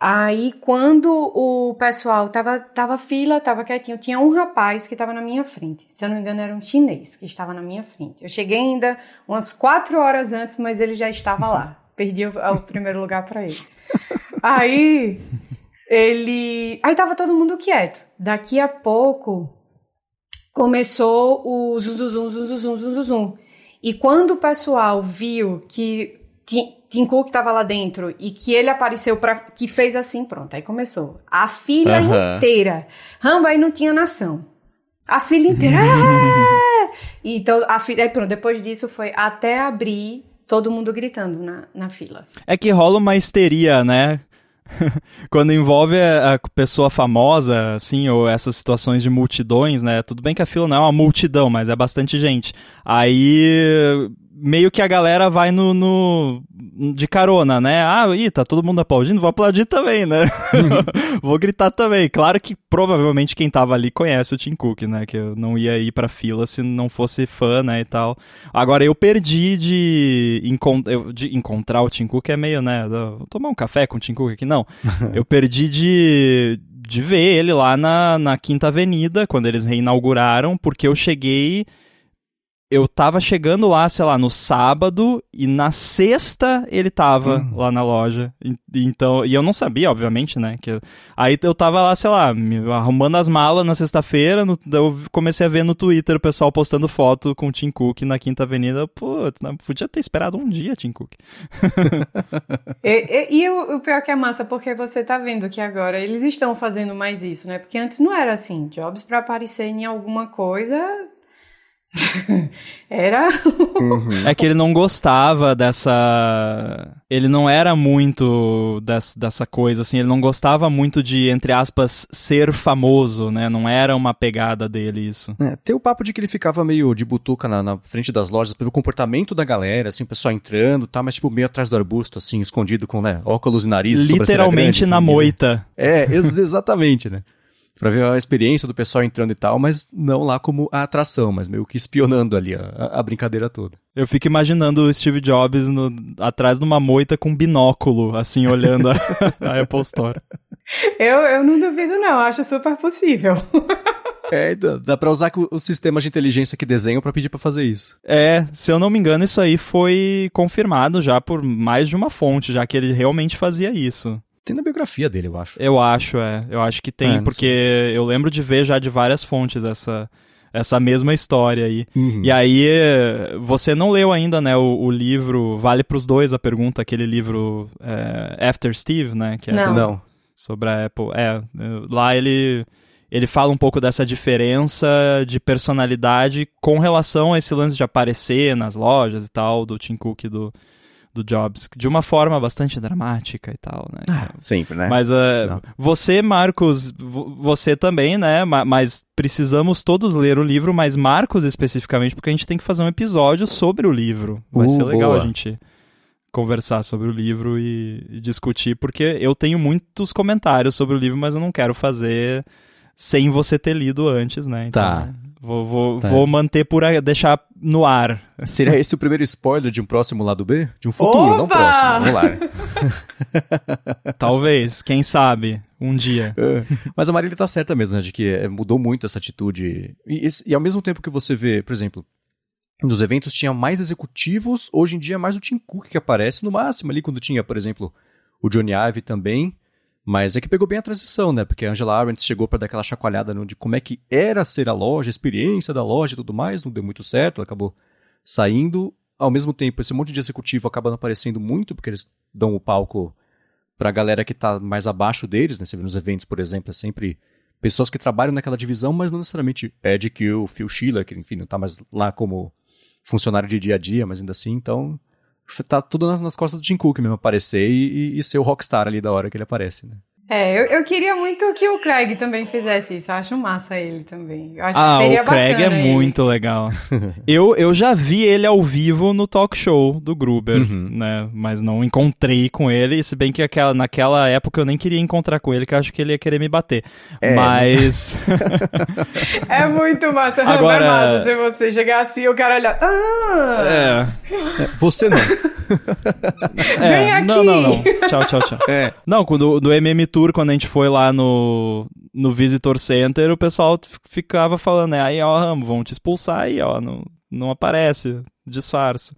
Aí, quando o pessoal tava, tava fila, tava quietinho, tinha um rapaz que tava na minha frente. Se eu não me engano, era um chinês que estava na minha frente. Eu cheguei ainda umas quatro horas antes, mas ele já estava lá. Perdi o, o primeiro lugar para ele. Aí, ele... Aí tava todo mundo quieto. Daqui a pouco, começou o zum, zum, zum, zum, zum, zum, zum, zum. E quando o pessoal viu que Tim Cook estava lá dentro e que ele apareceu para que fez assim, pronto, aí começou. A filha inteira. Rambo aí não tinha nação. A filha inteira. Ah! Então, a fila, pronto, depois disso foi até abrir todo mundo gritando na, na fila. É que rola uma histeria, né? Quando envolve a pessoa famosa, assim, ou essas situações de multidões, né? Tudo bem que a fila não é uma multidão, mas é bastante gente. Aí meio que a galera vai no, no, de carona, né? Ah, ih, tá todo mundo aplaudindo, vou aplaudir também, né? vou gritar também. Claro que provavelmente quem tava ali conhece o Tim Cook, né? Que eu não ia ir pra fila se não fosse fã, né, e tal. Agora, eu perdi de, encont de encontrar o Tim Cook, é meio, né? Vou tomar um café com o Tim Cook aqui, não. eu perdi de de ver ele lá na, na Quinta Avenida, quando eles reinauguraram, porque eu cheguei eu tava chegando lá, sei lá, no sábado e na sexta ele tava uhum. lá na loja. E, então, e eu não sabia, obviamente, né? Que, aí eu tava lá, sei lá, arrumando as malas na sexta-feira, eu comecei a ver no Twitter o pessoal postando foto com o Tim Cook na Quinta Avenida. Pô, podia ter esperado um dia, Tim Cook. e, e, e o, o, pior que é massa, porque você tá vendo que agora eles estão fazendo mais isso, né? Porque antes não era assim, Jobs para aparecer em alguma coisa era. Uhum. É que ele não gostava dessa. Ele não era muito des... dessa coisa, assim. Ele não gostava muito de, entre aspas, ser famoso, né? Não era uma pegada dele isso. É, tem o papo de que ele ficava meio de butuca na, na frente das lojas pelo comportamento da galera, assim, o pessoal entrando, tá? Mas, tipo, meio atrás do arbusto, assim, escondido com, né? Óculos e nariz. Literalmente grande, na assim, moita. É, ex exatamente, né? Para ver a experiência do pessoal entrando e tal, mas não lá como a atração, mas meio que espionando ali a, a brincadeira toda. Eu fico imaginando o Steve Jobs no, atrás de uma moita com binóculo, assim, olhando a, a Apple Store. Eu, eu não duvido, não, acho super possível. É, dá pra usar o sistema de inteligência que desenham para pedir para fazer isso. É, se eu não me engano, isso aí foi confirmado já por mais de uma fonte, já que ele realmente fazia isso. Tem na biografia dele, eu acho. Eu acho, é. Eu acho que tem, é, porque sei. eu lembro de ver já de várias fontes essa, essa mesma história aí. Uhum. E aí, você não leu ainda, né, o, o livro Vale pros Dois a Pergunta, aquele livro é, After Steve, né? Que é não. não. Sobre a Apple. É, lá ele, ele fala um pouco dessa diferença de personalidade com relação a esse lance de aparecer nas lojas e tal, do Tim Cook e do, do Jobs, de uma forma bastante dramática e tal, né? Ah, sempre, né? Mas uh, você, Marcos, você também, né? Mas precisamos todos ler o livro, mas Marcos especificamente, porque a gente tem que fazer um episódio sobre o livro. Vai uh, ser legal boa. a gente conversar sobre o livro e, e discutir, porque eu tenho muitos comentários sobre o livro, mas eu não quero fazer sem você ter lido antes, né? Então, tá. Vou, vou, tá. vou manter por aí, deixar no ar. Seria esse o primeiro spoiler de um próximo lado B? De um futuro, Opa! não próximo. Vamos lá. Talvez, quem sabe, um dia. É. Mas a Marília tá certa mesmo, né? De que é, mudou muito essa atitude. E, e, ao mesmo tempo que você vê, por exemplo, nos eventos tinha mais executivos, hoje em dia é mais o Tim Cook que aparece, no máximo ali quando tinha, por exemplo, o Johnny Ive também. Mas é que pegou bem a transição, né? Porque a Angela Arendt chegou para dar aquela chacoalhada no, de como é que era ser a loja, a experiência da loja e tudo mais, não deu muito certo, ela acabou saindo. Ao mesmo tempo, esse monte de executivo acaba não aparecendo muito, porque eles dão o palco para a galera que está mais abaixo deles, né? Você vê nos eventos, por exemplo, é sempre pessoas que trabalham naquela divisão, mas não necessariamente Ed Kill, Phil Schiller, que enfim, não está mais lá como funcionário de dia a dia, mas ainda assim, então tá tudo nas, nas costas do Tim Cook mesmo aparecer e, e, e ser o rockstar ali da hora que ele aparece, né? É, eu, eu queria muito que o Craig também fizesse isso. Eu acho massa ele também. Eu acho ah, que seria o Craig é ele. muito legal. eu, eu já vi ele ao vivo no talk show do Gruber, uhum. né? Mas não encontrei com ele, se bem que aquela, naquela época eu nem queria encontrar com ele, que eu acho que ele ia querer me bater. É. Mas. é muito massa. Agora... É massa se você chegar assim e o cara olhar. Ah! É. é você não. Vem aqui! Não, não, não. Tchau, tchau, tchau. É. Não, quando, no MM Tour quando a gente foi lá no, no Visitor Center, o pessoal ficava falando, né? Aí, ó, vão te expulsar aí, ó. Não, não aparece, disfarça.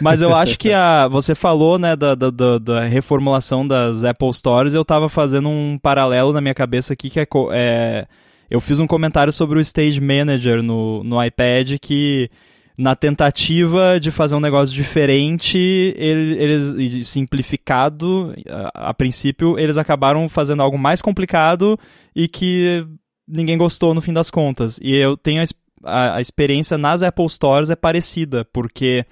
Mas eu acho que a. Você falou, né, da, da, da reformulação das Apple Stores, eu tava fazendo um paralelo na minha cabeça aqui que é. é eu fiz um comentário sobre o Stage Manager no, no iPad que na tentativa de fazer um negócio diferente, eles simplificado, a, a, princípio, eles acabaram fazendo algo mais complicado e que ninguém gostou no fim das contas. E eu tenho a, a, a experiência nas Apple Stores é parecida, porque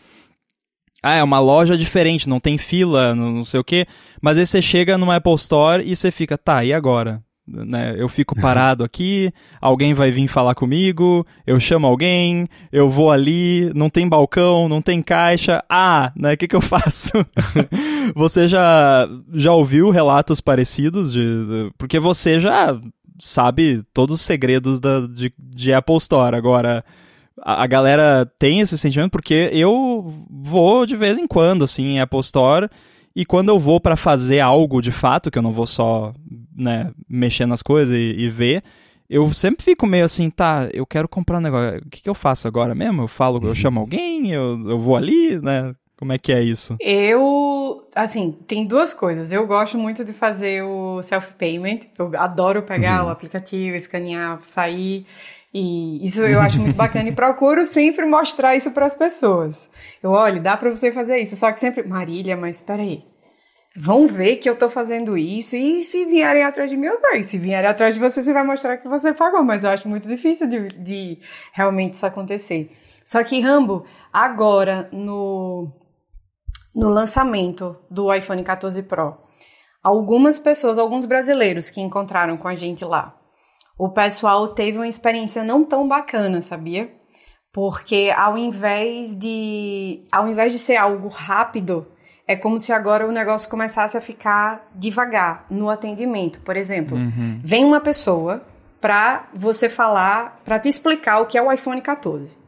ah, é uma loja diferente, não tem fila, não, não sei o quê. Mas aí você chega numa Apple Store e você fica, tá, e agora? Né? Eu fico parado aqui, alguém vai vir falar comigo, eu chamo alguém, eu vou ali, não tem balcão, não tem caixa. Ah, né? O que, que eu faço? você já, já ouviu relatos parecidos? De, porque você já sabe todos os segredos da, de, de Apple Store. Agora, a, a galera tem esse sentimento porque eu vou de vez em quando, assim, em Apple Store. E quando eu vou para fazer algo de fato, que eu não vou só né, mexer nas coisas e, e, ver, eu sempre fico meio assim, tá, eu quero comprar um negócio, o que, que eu faço agora mesmo? Eu falo, eu chamo alguém, eu, eu vou ali, né? Como é que é isso? Eu, assim, tem duas coisas. Eu gosto muito de fazer o self-payment. Eu adoro pegar uhum. o aplicativo, escanear, sair. E isso eu acho muito bacana e procuro sempre mostrar isso para as pessoas. Eu, olha, dá para você fazer isso. Só que sempre, Marília, mas espera aí vão ver que eu tô fazendo isso e se vierem atrás de mim, ok. Se vierem atrás de você, você vai mostrar que você pagou, mas eu acho muito difícil de, de realmente isso acontecer. Só que, Rambo, agora no, no lançamento do iPhone 14 Pro, algumas pessoas, alguns brasileiros que encontraram com a gente lá, o pessoal teve uma experiência não tão bacana, sabia? Porque ao invés de, ao invés de ser algo rápido, é como se agora o negócio começasse a ficar devagar no atendimento. Por exemplo, uhum. vem uma pessoa para você falar, para te explicar o que é o iPhone 14.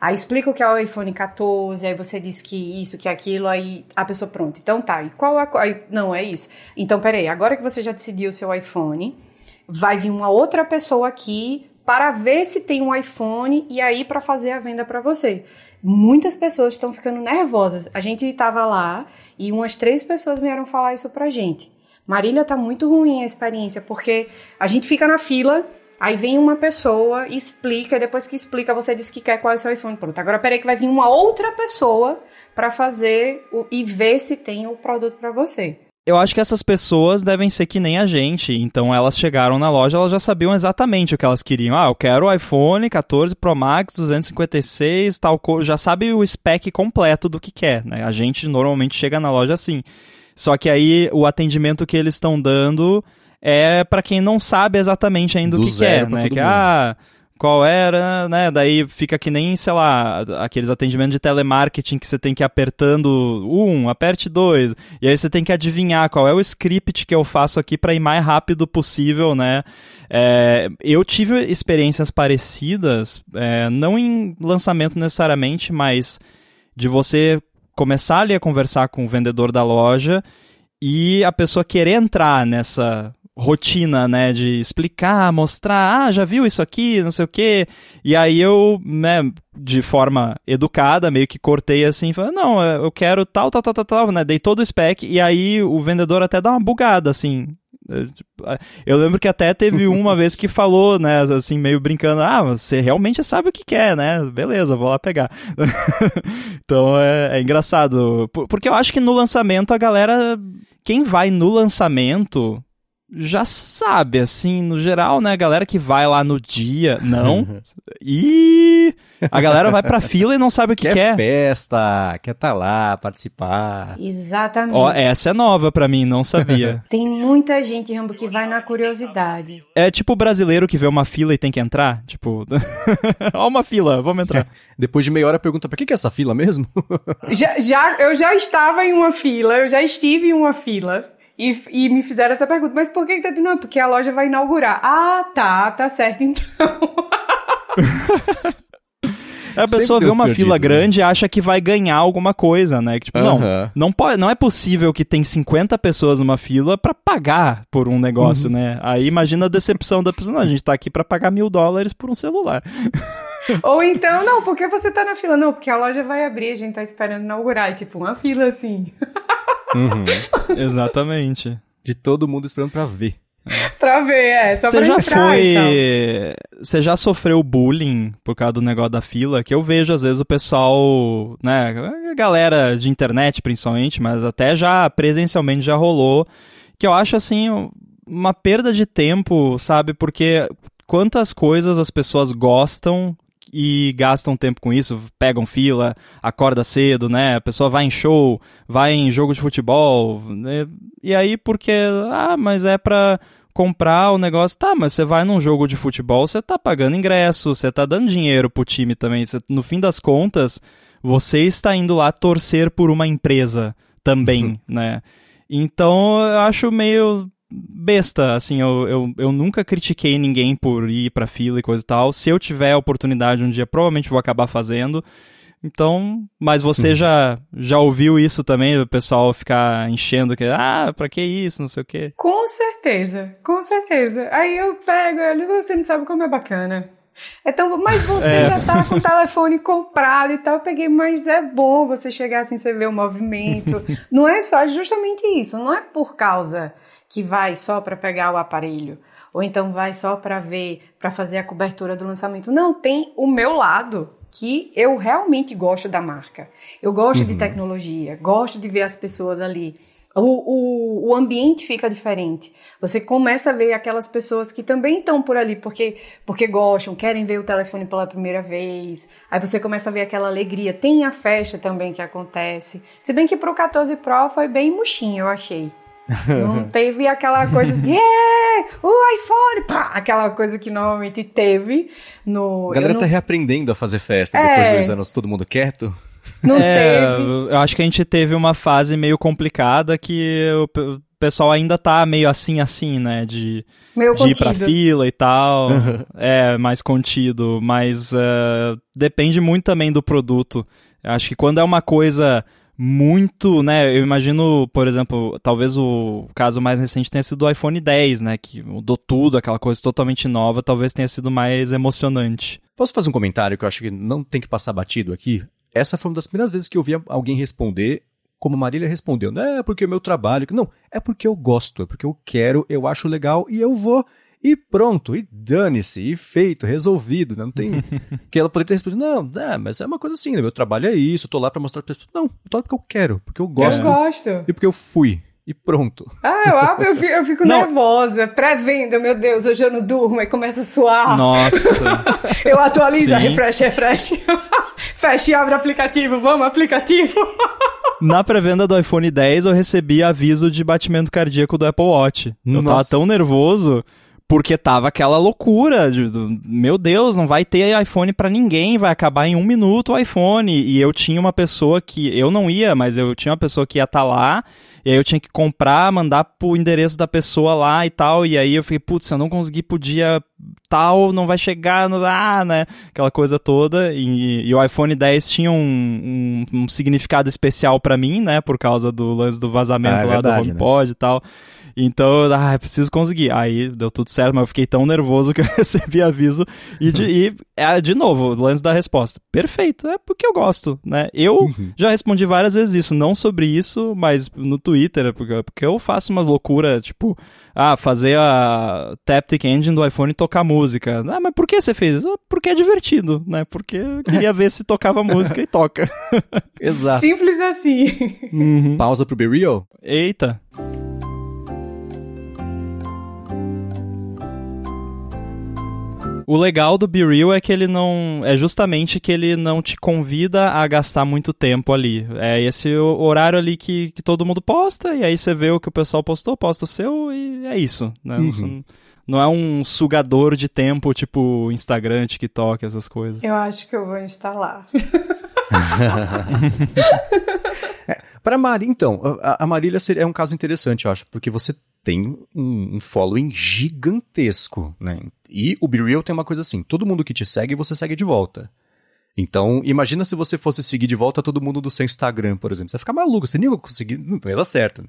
Aí explica o que é o iPhone 14, aí você diz que isso, que aquilo, aí a pessoa, pronto, então tá, e qual a... Aí, não, é isso. Então, peraí, agora que você já decidiu o seu iPhone, vai vir uma outra pessoa aqui para ver se tem um iPhone e aí para fazer a venda para você muitas pessoas estão ficando nervosas. A gente estava lá e umas três pessoas vieram falar isso pra gente. Marília tá muito ruim a experiência, porque a gente fica na fila, aí vem uma pessoa, explica, e depois que explica, você diz que quer qual é o seu iPhone. Pronto, agora peraí que vai vir uma outra pessoa para fazer o, e ver se tem o produto para você eu acho que essas pessoas devem ser que nem a gente. Então elas chegaram na loja, elas já sabiam exatamente o que elas queriam. Ah, eu quero o iPhone 14 Pro Max 256, tal coisa. Já sabe o spec completo do que quer, né? A gente normalmente chega na loja assim. Só que aí o atendimento que eles estão dando é para quem não sabe exatamente ainda do o que quer, né? Que, ah, qual era, né? Daí fica que nem, sei lá, aqueles atendimentos de telemarketing que você tem que ir apertando um, aperte dois, e aí você tem que adivinhar qual é o script que eu faço aqui para ir mais rápido possível, né? É, eu tive experiências parecidas, é, não em lançamento necessariamente, mas de você começar ali a conversar com o vendedor da loja e a pessoa querer entrar nessa rotina, né, de explicar, mostrar, ah, já viu isso aqui, não sei o quê. E aí eu, né, de forma educada, meio que cortei assim, falei, não, eu quero tal, tal, tal, tal, tal, né, dei todo o spec e aí o vendedor até dá uma bugada, assim. Eu lembro que até teve uma vez que falou, né, assim, meio brincando, ah, você realmente sabe o que quer, né? Beleza, vou lá pegar. então é, é engraçado. Porque eu acho que no lançamento a galera. Quem vai no lançamento já sabe, assim, no geral, né? A galera que vai lá no dia, não. e a galera vai pra fila e não sabe o que quer. Quer festa, quer tá lá, participar. Exatamente. Ó, essa é nova pra mim, não sabia. tem muita gente, Rambo, que vai na curiosidade. É tipo o brasileiro que vê uma fila e tem que entrar. Tipo, ó uma fila, vamos entrar. Depois de meia hora pergunta, pra que, que é essa fila mesmo? já, já, eu já estava em uma fila, eu já estive em uma fila. E, e me fizeram essa pergunta, mas por que, que tá Não, porque a loja vai inaugurar. Ah, tá, tá certo então. A pessoa vê uma fila né? grande e acha que vai ganhar alguma coisa, né? Que, tipo, não, não, pode, não é possível que tem 50 pessoas numa fila para pagar por um negócio, uhum. né? Aí imagina a decepção da pessoa. Não, a gente tá aqui para pagar mil dólares por um celular. Ou então, não, porque você tá na fila? Não, porque a loja vai abrir, a gente tá esperando inaugurar. E, tipo, uma fila assim. Uhum. Exatamente. De todo mundo esperando pra ver. pra ver, é. Só Você já entrar, foi. Você então. já sofreu bullying por causa do negócio da fila? Que eu vejo, às vezes, o pessoal, né? A galera de internet, principalmente, mas até já presencialmente já rolou. Que eu acho, assim, uma perda de tempo, sabe? Porque quantas coisas as pessoas gostam e gastam tempo com isso, pegam fila, acorda cedo, né? A pessoa vai em show, vai em jogo de futebol, né? e aí porque, ah, mas é pra comprar o negócio, tá, mas você vai num jogo de futebol, você tá pagando ingresso, você tá dando dinheiro pro time também, você, no fim das contas, você está indo lá torcer por uma empresa também, uhum. né? Então, eu acho meio besta, assim, eu, eu, eu nunca critiquei ninguém por ir pra fila e coisa e tal. Se eu tiver a oportunidade um dia, provavelmente vou acabar fazendo. Então, mas você uhum. já já ouviu isso também, o pessoal ficar enchendo que, ah, pra que isso, não sei o quê. Com certeza, com certeza. Aí eu pego, ali você não sabe como é bacana. Então, mas você é. já tá com o telefone comprado e tal. Eu peguei, mas é bom você chegar assim, você ver o movimento. não é só justamente isso, não é por causa que vai só para pegar o aparelho, ou então vai só para ver, para fazer a cobertura do lançamento. Não, tem o meu lado que eu realmente gosto da marca. Eu gosto uhum. de tecnologia, gosto de ver as pessoas ali. O, o, o, ambiente fica diferente. Você começa a ver aquelas pessoas que também estão por ali porque, porque gostam, querem ver o telefone pela primeira vez. Aí você começa a ver aquela alegria. Tem a festa também que acontece. Se bem que pro 14 Pro foi bem murchinho, eu achei. Não teve aquela coisa de yeah, o iPhone, pá, aquela coisa que normalmente teve no. A galera não... tá reaprendendo a fazer festa é... depois de dois anos todo mundo quieto. Não é, teve. Eu acho que a gente teve uma fase meio complicada que o pessoal ainda tá meio assim, assim, né? De, de ir pra fila e tal. é, mais contido. Mas uh, depende muito também do produto. Eu acho que quando é uma coisa muito, né? Eu imagino, por exemplo, talvez o caso mais recente tenha sido o iPhone 10, né? Que mudou tudo, aquela coisa totalmente nova, talvez tenha sido mais emocionante. Posso fazer um comentário que eu acho que não tem que passar batido aqui? Essa foi uma das primeiras vezes que eu vi alguém responder como Marília respondeu. Não é porque é o meu trabalho. Não, é porque eu gosto, é porque eu quero, eu acho legal e eu vou. E pronto, e dane-se, e feito, resolvido, né? Não tem. que ela poderia ter respondido, não, é, mas é uma coisa assim, né? Meu trabalho é isso, eu tô lá pra mostrar pra pessoas. Não, eu tô lá porque eu quero, porque eu gosto. Eu gosto. E porque eu fui. E pronto. Ah, eu abro, eu fico, eu fico nervosa. Pré-venda, meu Deus, hoje eu não durmo, aí começa a suar. Nossa. eu atualizo, refresh, refresh. Fecha e abre o aplicativo, vamos, aplicativo. Na pré-venda do iPhone 10, eu recebi aviso de batimento cardíaco do Apple Watch. Eu Nossa. tava tão nervoso porque tava aquela loucura de, meu Deus, não vai ter iPhone para ninguém, vai acabar em um minuto o iPhone. E eu tinha uma pessoa que, eu não ia, mas eu tinha uma pessoa que ia estar tá lá, e aí eu tinha que comprar, mandar pro endereço da pessoa lá e tal, e aí eu fiquei, putz, se eu não conseguir pro dia tal, não vai chegar no, ah, né, aquela coisa toda, e, e o iPhone 10 tinha um, um, um significado especial para mim, né, por causa do lance do vazamento ah, é lá verdade, do HomePod né? e tal. Então, ah, preciso conseguir. Aí deu tudo certo, mas eu fiquei tão nervoso que eu recebi aviso. E, de, e é, de novo, o lance da resposta. Perfeito, é porque eu gosto, né? Eu uhum. já respondi várias vezes isso, não sobre isso, mas no Twitter, porque, porque eu faço umas loucuras, tipo, ah, fazer a Taptic Engine do iPhone tocar música. Ah, mas por que você fez? Ah, porque é divertido, né? Porque eu queria ver se tocava música e toca. Exato. Simples assim. Uhum. Pausa pro Be Real. Eita. O legal do Be Real é que ele não. É justamente que ele não te convida a gastar muito tempo ali. É esse horário ali que, que todo mundo posta, e aí você vê o que o pessoal postou, posta o seu, e é isso. Né? Uhum. Não é um sugador de tempo tipo Instagram, TikTok, essas coisas. Eu acho que eu vou instalar. é, para Mari, então, a, a Marília é um caso interessante, eu acho, porque você tem um, um, following gigantesco, né? E o BeReal tem uma coisa assim, todo mundo que te segue, você segue de volta. Então, imagina se você fosse seguir de volta todo mundo do seu Instagram, por exemplo. Você ia ficar maluco, você nem ia conseguir, não ia dar certo, né?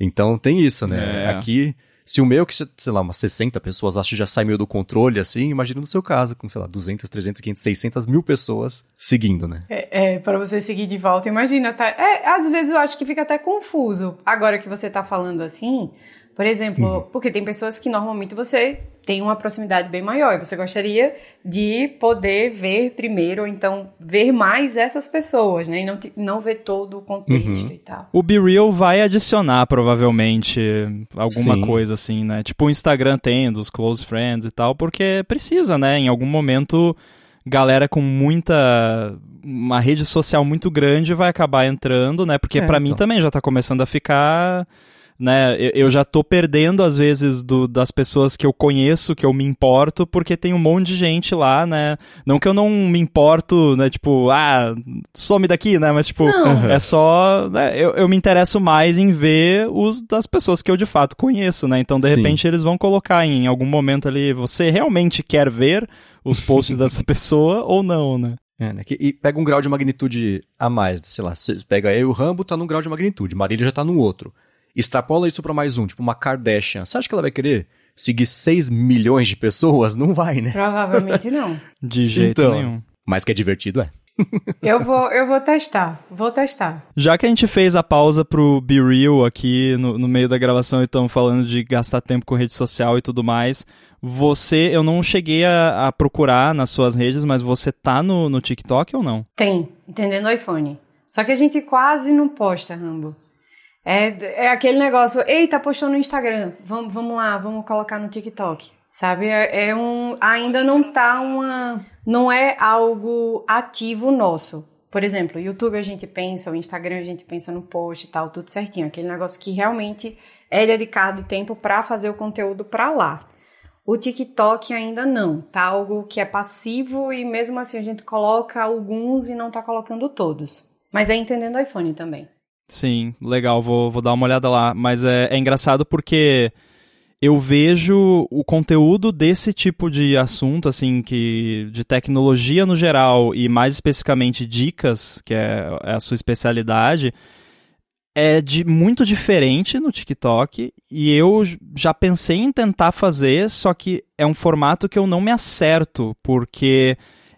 Então, tem isso, né? É. Aqui, se o meu, que, sei lá, umas 60 pessoas, acho que já sai meio do controle, assim, imagina no seu caso, com, sei lá, 200, 300, 500, 600 mil pessoas seguindo, né? É, é para você seguir de volta, imagina, tá? É, às vezes eu acho que fica até confuso. Agora que você tá falando assim, por exemplo, uhum. porque tem pessoas que normalmente você tem uma proximidade bem maior e você gostaria de poder ver primeiro, ou então ver mais essas pessoas, né? E não, não ver todo o contexto uhum. e tal. O Be Real vai adicionar provavelmente alguma Sim. coisa assim, né? Tipo o Instagram tem dos close friends e tal, porque precisa, né? Em algum momento galera com muita uma rede social muito grande vai acabar entrando, né? Porque É, pra mim então. também já tá começando a ficar né, eu- eu já tô perdendo às vezes do, das pessoas que eu conheço, que eu me importo, porque tem um monte de gente lá, né? Não que eu não me importo, né? Tipo, ah, some daqui, né? Mas tipo, Não. é só, né, eu, eu me interesso mais em ver os das pessoas que eu de fato conheço, né? Então de Sim. repente eles vão colocar em algum momento ali, você realmente quer ver os posts dessa pessoa ou não, né? É, né? Que- E pega um grau de magnitude a mais, sei lá, você pega eu, o Rambo tá num grau de magnitude, Marília já tá num outro. Extrapola isso pra mais um, tipo uma Kardashian. Você acha que ela vai querer seguir 6 milhões de pessoas? Não vai, né? Provavelmente não. De jeito Então. nenhum. Mas que é divertido, é. Eu vou, eu vou testar. Vou testar. Já que a gente fez a pausa pro Be Real aqui no, no meio da gravação e estamos falando de gastar tempo com rede social e tudo mais, você, eu não cheguei a, a procurar nas suas redes, mas você tá no, no TikTok ou não? Tem, entendendo o iPhone. Só que a gente quase não posta, Rambo. É, é aquele negócio, eita, postou no Instagram, vamos, vamos lá, vamos colocar no TikTok. Sabe? É, é um. Ainda não tá uma. Não é algo ativo nosso. Por exemplo, YouTube a gente pensa, o Instagram a gente pensa no post e tal, tudo certinho. Aquele negócio que realmente é dedicado tempo pra fazer o conteúdo pra lá. O TikTok ainda não, tá algo que é passivo e mesmo assim a gente coloca alguns e não tá colocando todos. Mas é entendendo o iPhone também. Sim, legal, vou, vou dar uma olhada lá. Mas é, é engraçado porque eu vejo o conteúdo desse tipo de assunto, assim, que de tecnologia no geral e mais especificamente dicas, que é é a sua especialidade, é de muito diferente no TikTok e eu já pensei em tentar fazer, só que é um formato que eu não me acerto, porque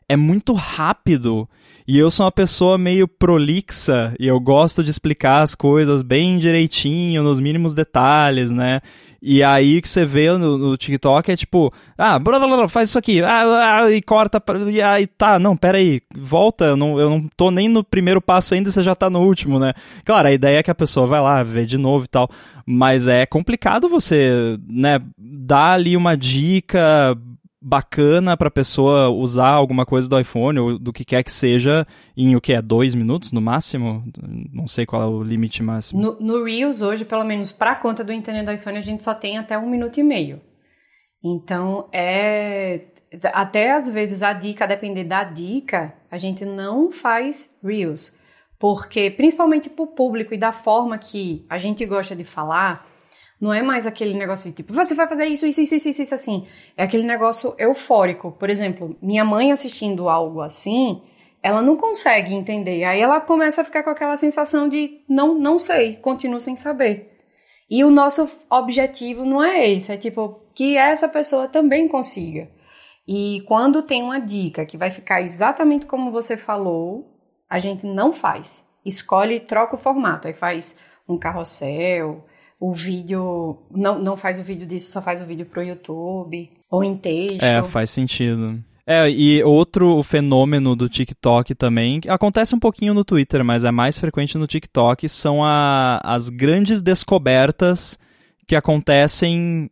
é muito rápido e eu sou uma pessoa meio prolixa e eu gosto de explicar as coisas bem direitinho, nos mínimos detalhes, né? E aí que você vê no, no TikTok é tipo, ah, blá, blá, blá, faz isso aqui, ah, ah, e corta, e aí tá, não, peraí, volta, eu não, eu não tô nem no primeiro passo ainda, você já tá no último, né? Claro, a ideia é que a pessoa vai lá, vê de novo e tal, mas é complicado você, né, dar ali uma dica bacana pra pessoa usar alguma coisa do iPhone ou do que quer que seja em o que é dois minutos no máximo não sei qual é o limite máximo No, no Reels hoje, pelo menos pra conta do internet do iPhone, a gente só tem até um minuto e meio. Então é. Até às vezes a dica, depender da dica, a gente não faz Reels. Porque, principalmente pro público e da forma que a gente gosta de falar, não é mais aquele negócio de tipo, você vai fazer isso, isso, isso, isso, isso, assim. É aquele negócio eufórico. Por exemplo, minha mãe assistindo algo assim, ela não consegue entender. Aí ela começa a ficar com aquela sensação de não, não sei, continuo sem saber. E o nosso objetivo não é esse, é tipo que essa pessoa também consiga. E quando tem uma dica que vai ficar exatamente como você falou, a gente não faz. Escolhe e troca o formato. Aí faz um carrossel, o vídeo. Não, não faz o vídeo disso, só faz o vídeo pro YouTube. Ou em texto. É, faz sentido. É, e outro fenômeno do TikTok também, acontece um pouquinho no Twitter, mas é mais frequente no TikTok, são a- as grandes descobertas que acontecem,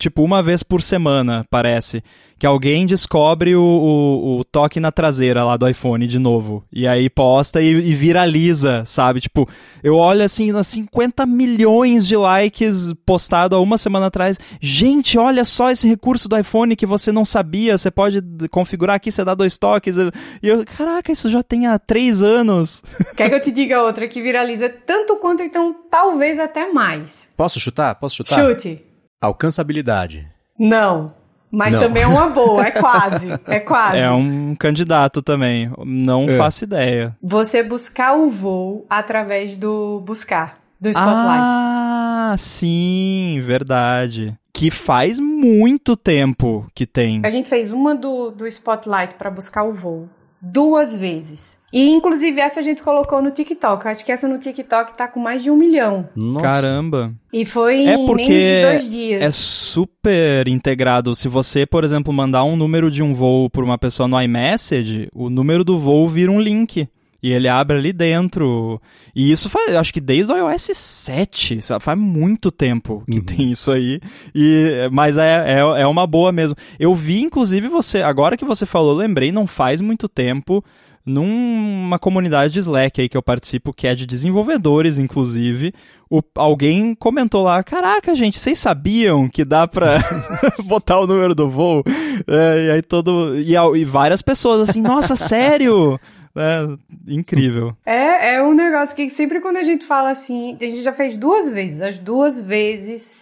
tipo, uma vez por semana, parece. Que alguém descobre o, o- o toque na traseira lá do iPhone de novo. E aí posta e, e viraliza, sabe? Tipo, eu olho assim, nas 50 milhões de likes postado há uma semana atrás. Gente, olha só esse recurso do iPhone que você não sabia. Você pode configurar aqui, você dá dois toques. E eu, caraca, isso já tem há três anos. Quer que eu te diga outra que viraliza tanto quanto, então talvez até mais? Posso chutar? Posso chutar? Chute. Alcançabilidade. Não. Mas Não. também é uma boa, é quase. É quase. É um candidato também. Não É. faço ideia. Você buscar o voo através do buscar, do Spotlight. Ah, sim, verdade. Que faz muito tempo que tem. A gente fez uma do, do Spotlight para buscar o voo. Duas vezes. E inclusive essa a gente colocou no TikTok. Eu acho que essa no TikTok tá com mais de um milhão. Nossa. Caramba. E foi É em porque menos de dois dias. É super integrado. Se você, por exemplo, mandar um número de um voo por uma pessoa no iMessage, o número do voo vira um link. E ele abre ali dentro. E isso faz, acho que desde o iOS 7, sabe? faz muito tempo que uhum. tem isso aí. E, mas é, é, é uma boa mesmo. Eu vi, inclusive, você, agora que você falou, lembrei, não faz muito tempo, numa comunidade de Slack aí que eu participo, que é de desenvolvedores, inclusive, o, alguém comentou lá, caraca, gente, vocês sabiam que dá pra botar o número do voo? É, e aí todo. E, e várias pessoas assim, nossa, sério? É, incrível. É, é um negócio que sempre quando a gente fala assim, a gente já fez duas vezes, as duas vezes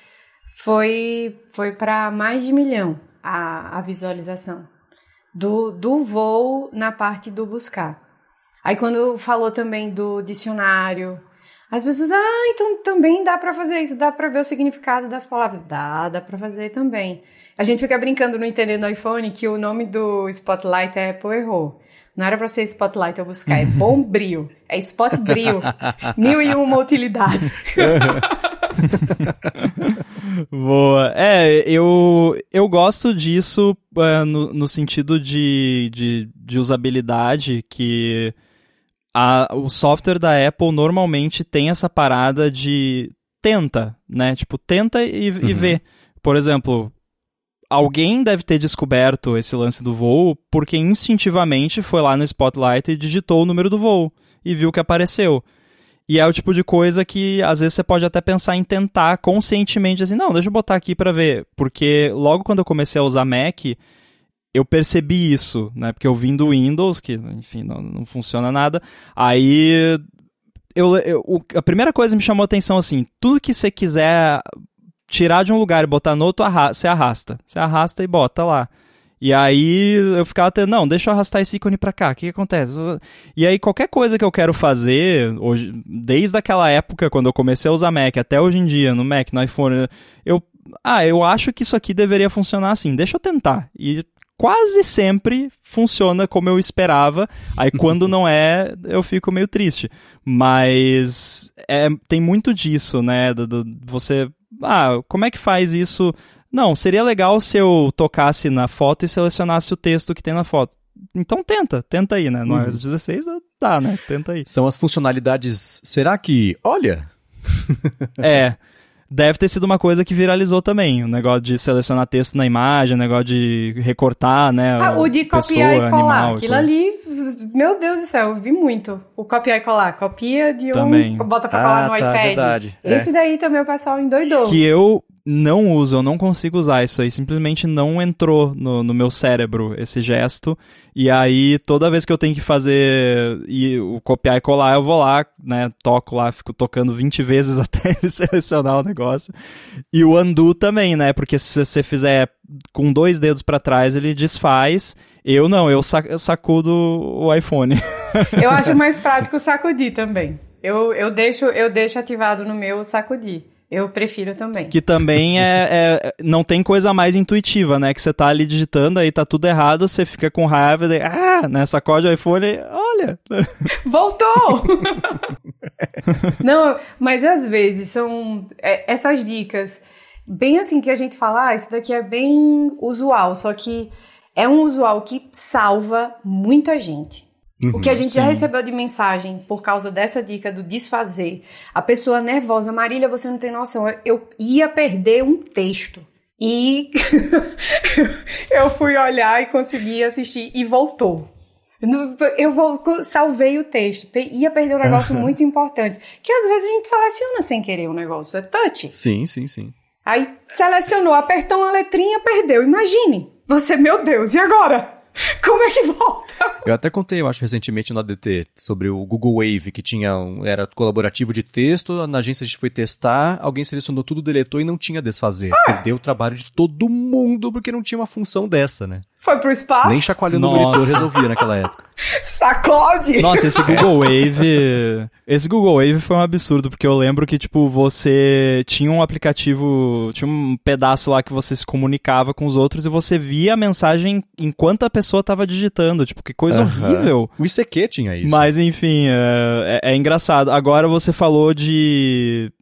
foi, foi para mais de milhão a, a visualização do, do voo na parte do buscar. Aí quando falou também do dicionário, as pessoas, ah, então também dá para fazer isso, dá para ver o significado das palavras. Dá, dá para fazer também. A gente fica brincando no Entendendo iPhone que o nome do Spotlight é errou. Não era para ser Spotlight eu buscar, é Bom Brio. É Spot Brio. Mil e uma utilidades. Boa. É, eu, eu gosto disso é, no, no sentido de, de, de usabilidade, que a, o software da Apple normalmente tem essa parada de tenta, né? Tipo, tenta e, uhum. e vê. Por exemplo, alguém deve ter descoberto esse lance do voo porque instintivamente foi lá no Spotlight e digitou o número do voo e viu que apareceu. E é o tipo de coisa que às vezes você pode até pensar em tentar conscientemente assim, não, deixa eu botar aqui para ver, porque logo quando eu comecei a usar Mac, eu percebi isso, né? Porque eu vim do Windows, que enfim, não, não funciona nada. Aí eu, eu, a primeira coisa que me chamou a atenção assim, tudo que você quiser tirar de um lugar e botar no outro, você arrasta. Você arrasta e bota lá. E aí eu ficava até, não, deixa eu arrastar esse ícone pra cá, o que, que, acontece? E aí qualquer coisa que eu quero fazer, hoje, desde aquela época, quando eu comecei a usar Mac, até hoje em dia, no Mac, no iPhone, eu, ah, eu acho que isso aqui deveria funcionar assim, deixa eu tentar. E quase sempre funciona como eu esperava, aí quando não é, eu fico meio triste. Mas é, tem muito disso, né, do, do você ah, como é que faz isso? Não, seria legal se eu tocasse na foto e selecionasse o texto que tem na foto. Então tenta, tenta aí, né? No uhum. iOS 16 dá, né? Tenta aí. São as funcionalidades. Será que. Olha! é deve ter sido uma coisa que viralizou também. O negócio de selecionar texto na imagem, o negócio de recortar, né? Ah, o de copiar pessoa, e colar. Aquilo ali, meu Deus do céu, eu vi muito. O copiar e colar. Copia de um, também. bota pra colar ah, no tá, iPad. Verdade. Esse é. daí também o pessoal endoidou. Que eu não uso, eu não consigo usar isso aí, simplesmente não entrou no, no meu cérebro esse gesto. E aí, toda vez que eu tenho que fazer e o copiar e colar, eu vou lá, né, toco lá, fico tocando 20 vezes até ele selecionar o negócio. E o undo também, né, porque se você fizer com dois dedos para trás, ele desfaz. Eu não, eu sacudo o iPhone. Eu acho mais prático sacudir também. Eu, eu, deixo, eu deixo ativado no meu sacudir. Eu prefiro também. Que também é, é, Não tem coisa mais intuitiva, né? Que você tá ali digitando, aí tá tudo errado, você fica com raiva, de, ah, né? Sacode o iPhone, olha. Voltou! Não, mas às vezes são é, essas dicas, bem assim que a gente fala, ah, isso daqui é bem usual, só que é um usual que salva muita gente. Uhum, o que a gente sim. já recebeu de mensagem por causa dessa dica do desfazer. A pessoa nervosa, Marília, você não tem noção, eu ia perder um texto. E eu fui olhar e consegui assistir e voltou. Eu vou, salvei o texto. Ia perder um negócio muito importante. Que às vezes a gente seleciona sem querer um negócio. É touch. Sim, sim, sim. Aí selecionou, apertou uma letrinha, perdeu. Imagine. Você, meu Deus, e agora? Como é que volta? Eu até contei, eu acho, recentemente no ADT sobre o Google Wave, que tinha um, era colaborativo de texto. Na agência a gente foi testar, alguém selecionou tudo, deletou e não tinha desfazer. Ah. Perdeu o trabalho de todo mundo porque não tinha uma função dessa, né? Foi pro espaço? Nem chacoalhando Nossa. o monitor resolvia naquela época. Sacode! Nossa, esse Google Wave. Esse Google Wave foi um absurdo, porque eu lembro que, tipo, você tinha um aplicativo. Tinha um pedaço lá que você se comunicava com os outros e você via a mensagem enquanto a pessoa tava digitando. Tipo, que coisa horrível. O ICQ tinha isso. Mas, enfim, é, é, é engraçado. Agora você falou de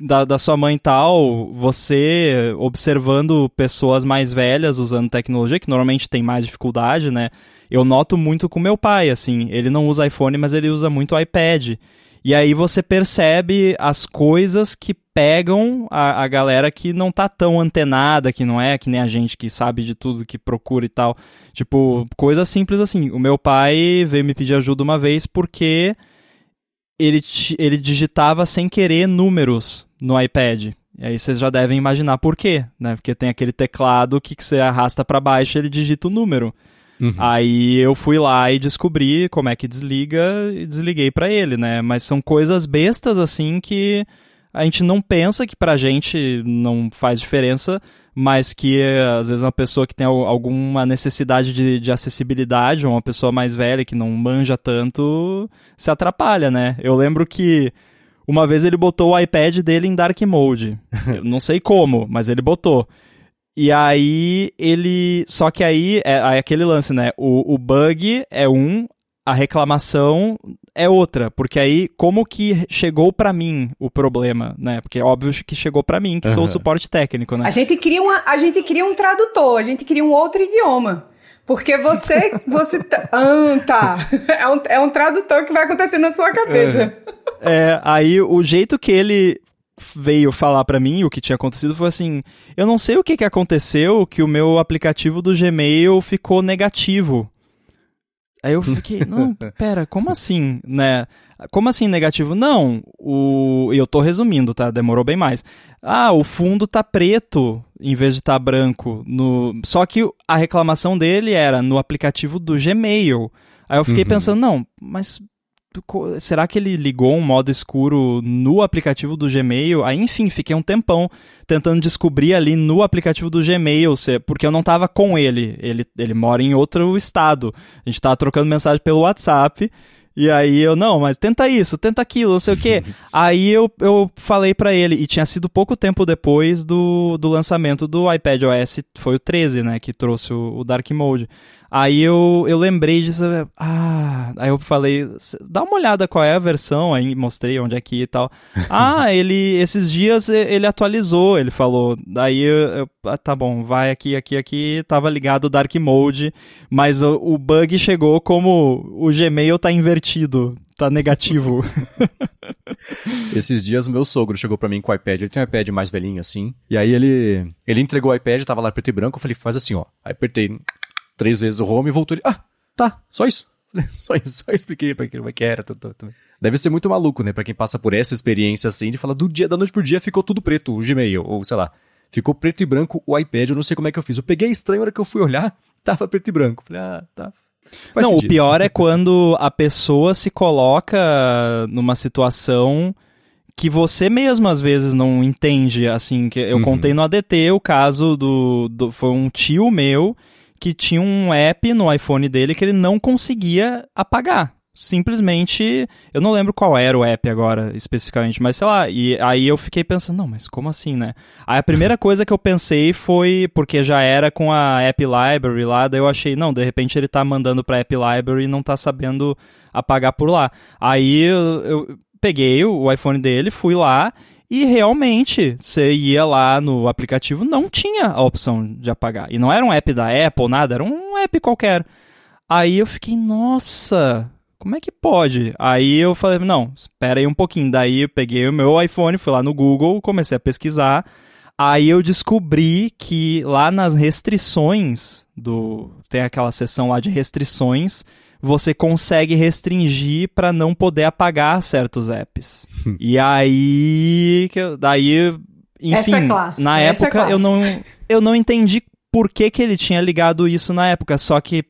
da, da sua mãe e tal, você observando pessoas mais velhas usando tecnologia, que normalmente tem mais dificuldade, né? Eu noto muito com meu pai, assim, ele não usa iPhone, mas ele usa muito iPad. E aí você percebe as coisas que pegam a, a galera que não tá tão antenada, que não é que nem a gente que sabe de tudo, que procura e tal. Tipo, coisa simples assim. O meu pai veio me pedir ajuda uma vez porque ele, ele digitava sem querer números no iPad. E aí vocês já devem imaginar por quê, né? Porque tem aquele teclado que, que você arrasta para baixo e ele digita o número. Uhum. Aí eu fui lá e descobri como é que desliga e desliguei para ele, né? Mas são coisas bestas assim que a gente não pensa que pra gente não faz diferença, mas que às vezes uma pessoa que tem alguma necessidade de, de acessibilidade, ou uma pessoa mais velha que não manja tanto, se atrapalha, né? Eu lembro que uma vez ele botou o iPad dele em dark mode. Eu não sei como, mas ele botou. E aí ele. Só que aí é, é aquele lance, né? O, o bug é um, a reclamação é outra, porque aí como que chegou para mim o problema, né? Porque é óbvio que chegou para mim, que uhum. sou o suporte técnico, né? A gente cria uma, a gente cria um tradutor, a gente cria um outro idioma. Porque você, você tá, ah, tá. É um, é um tradutor que vai acontecer na sua cabeça. É, aí o jeito que ele veio falar para mim o que tinha acontecido foi assim: eu não sei o que, que aconteceu que o meu aplicativo do Gmail ficou negativo. Aí eu fiquei, não, pera, como assim, né? Como assim negativo? Não, o eu tô resumindo, tá? Demorou bem mais. Ah, o fundo tá preto em vez de estar tá branco no Só que a reclamação dele era no aplicativo do Gmail. Aí eu fiquei uhum. pensando, não, mas será que ele ligou um modo escuro no aplicativo do Gmail? Aí, enfim, fiquei um tempão tentando descobrir ali no aplicativo do Gmail, porque eu não estava com ele. ele. Ele mora em outro estado. A gente estava trocando mensagem pelo WhatsApp. E aí eu, não, mas tenta isso, tenta aquilo, não sei o quê. aí eu, eu falei para ele, e tinha sido pouco tempo depois do, do lançamento do iPad OS, foi o 13, né, que trouxe o, o Dark Mode. Aí eu, eu lembrei disso, ah, aí eu falei, dá uma olhada qual é a versão, aí mostrei onde é que ia e tal. ah, ele, esses dias ele atualizou, ele falou, daí eu, eu ah, tá bom, vai aqui, aqui, aqui, tava ligado o Dark Mode, mas o, o bug chegou como o Gmail tá invertido, tá negativo. Esses dias o meu sogro chegou para mim com o iPad, ele tem um iPad mais velhinho assim, e aí ele, ele entregou o iPad, tava lá preto e branco, eu falei, faz assim ó, aí apertei três vezes o home e voltou ele. Ah, tá, só isso. Só isso, só expliquei pra como é que era. Deve ser muito maluco, né? Pra quem passa por essa experiência assim, de falar do dia, da noite pro dia ficou tudo preto, o Gmail, ou sei lá. Ficou preto e branco o iPad, eu não sei como é que eu fiz. Eu peguei estranho na hora que eu fui olhar, tava preto e branco. Falei, ah, tá. Faz não, sentido. o pior é quando a pessoa se coloca numa situação que você mesmo às vezes não entende, assim, que eu uhum. contei no ADT o caso do, do foi um tio meu que tinha um app no iPhone dele que ele não conseguia apagar. Simplesmente, eu não lembro qual era o app agora especificamente, mas sei lá, e aí eu fiquei pensando, não, mas como assim, né? Aí a primeira coisa que eu pensei foi, porque já era com a App Library lá, daí eu achei, não, de repente ele tá mandando pra App Library e não tá sabendo apagar por lá. Aí eu, eu peguei o iPhone dele, fui lá e realmente, você ia lá no aplicativo, não tinha a opção de apagar. E não era um app da Apple, nada, era um app qualquer. Aí eu fiquei, nossa, como é que pode? Aí eu falei, não, espera aí um pouquinho. Daí eu peguei o meu iPhone, fui lá no Google, comecei a pesquisar. Aí eu descobri que lá nas restrições do. Tem aquela seção lá de restrições você consegue restringir para não poder apagar certos apps. e aí, daí, enfim, é na é época é eu não eu não entendi por que, que ele tinha ligado isso na época, só que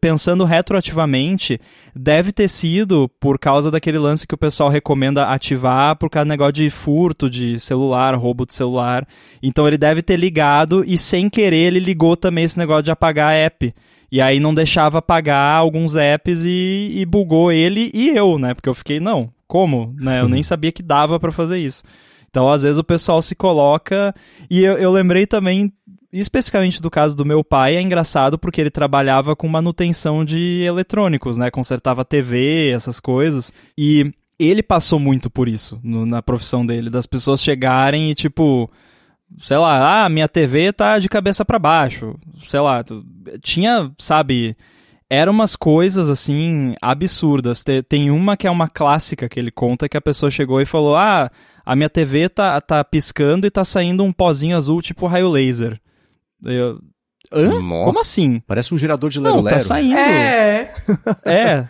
pensando retroativamente, deve ter sido por causa daquele lance que o pessoal recomenda ativar por causa do negócio de furto de celular, roubo de celular. Então ele deve ter ligado e sem querer ele ligou também esse negócio de apagar a app. E aí não deixava apagar alguns apps e, e bugou ele e eu, né? Porque eu fiquei, não, como? Né? Eu nem sabia que dava para fazer isso. Então, às vezes, o pessoal se coloca. E eu, eu lembrei também, especificamente do caso do meu pai, é engraçado porque ele trabalhava com manutenção de eletrônicos, né? Consertava TV, essas coisas. E ele passou muito por isso no, na profissão dele, das pessoas chegarem e tipo, sei lá, ah, minha TV tá de cabeça para baixo, sei lá, tinha, sabe, eram umas coisas assim absurdas. Tem uma que é uma clássica que ele conta que a pessoa chegou e falou: "Ah, a minha TV tá, tá piscando e tá saindo um pozinho azul tipo raio laser". Eu, Hã? Nossa, Como assim? Parece um gerador de lero. Não, tá saindo. É. é.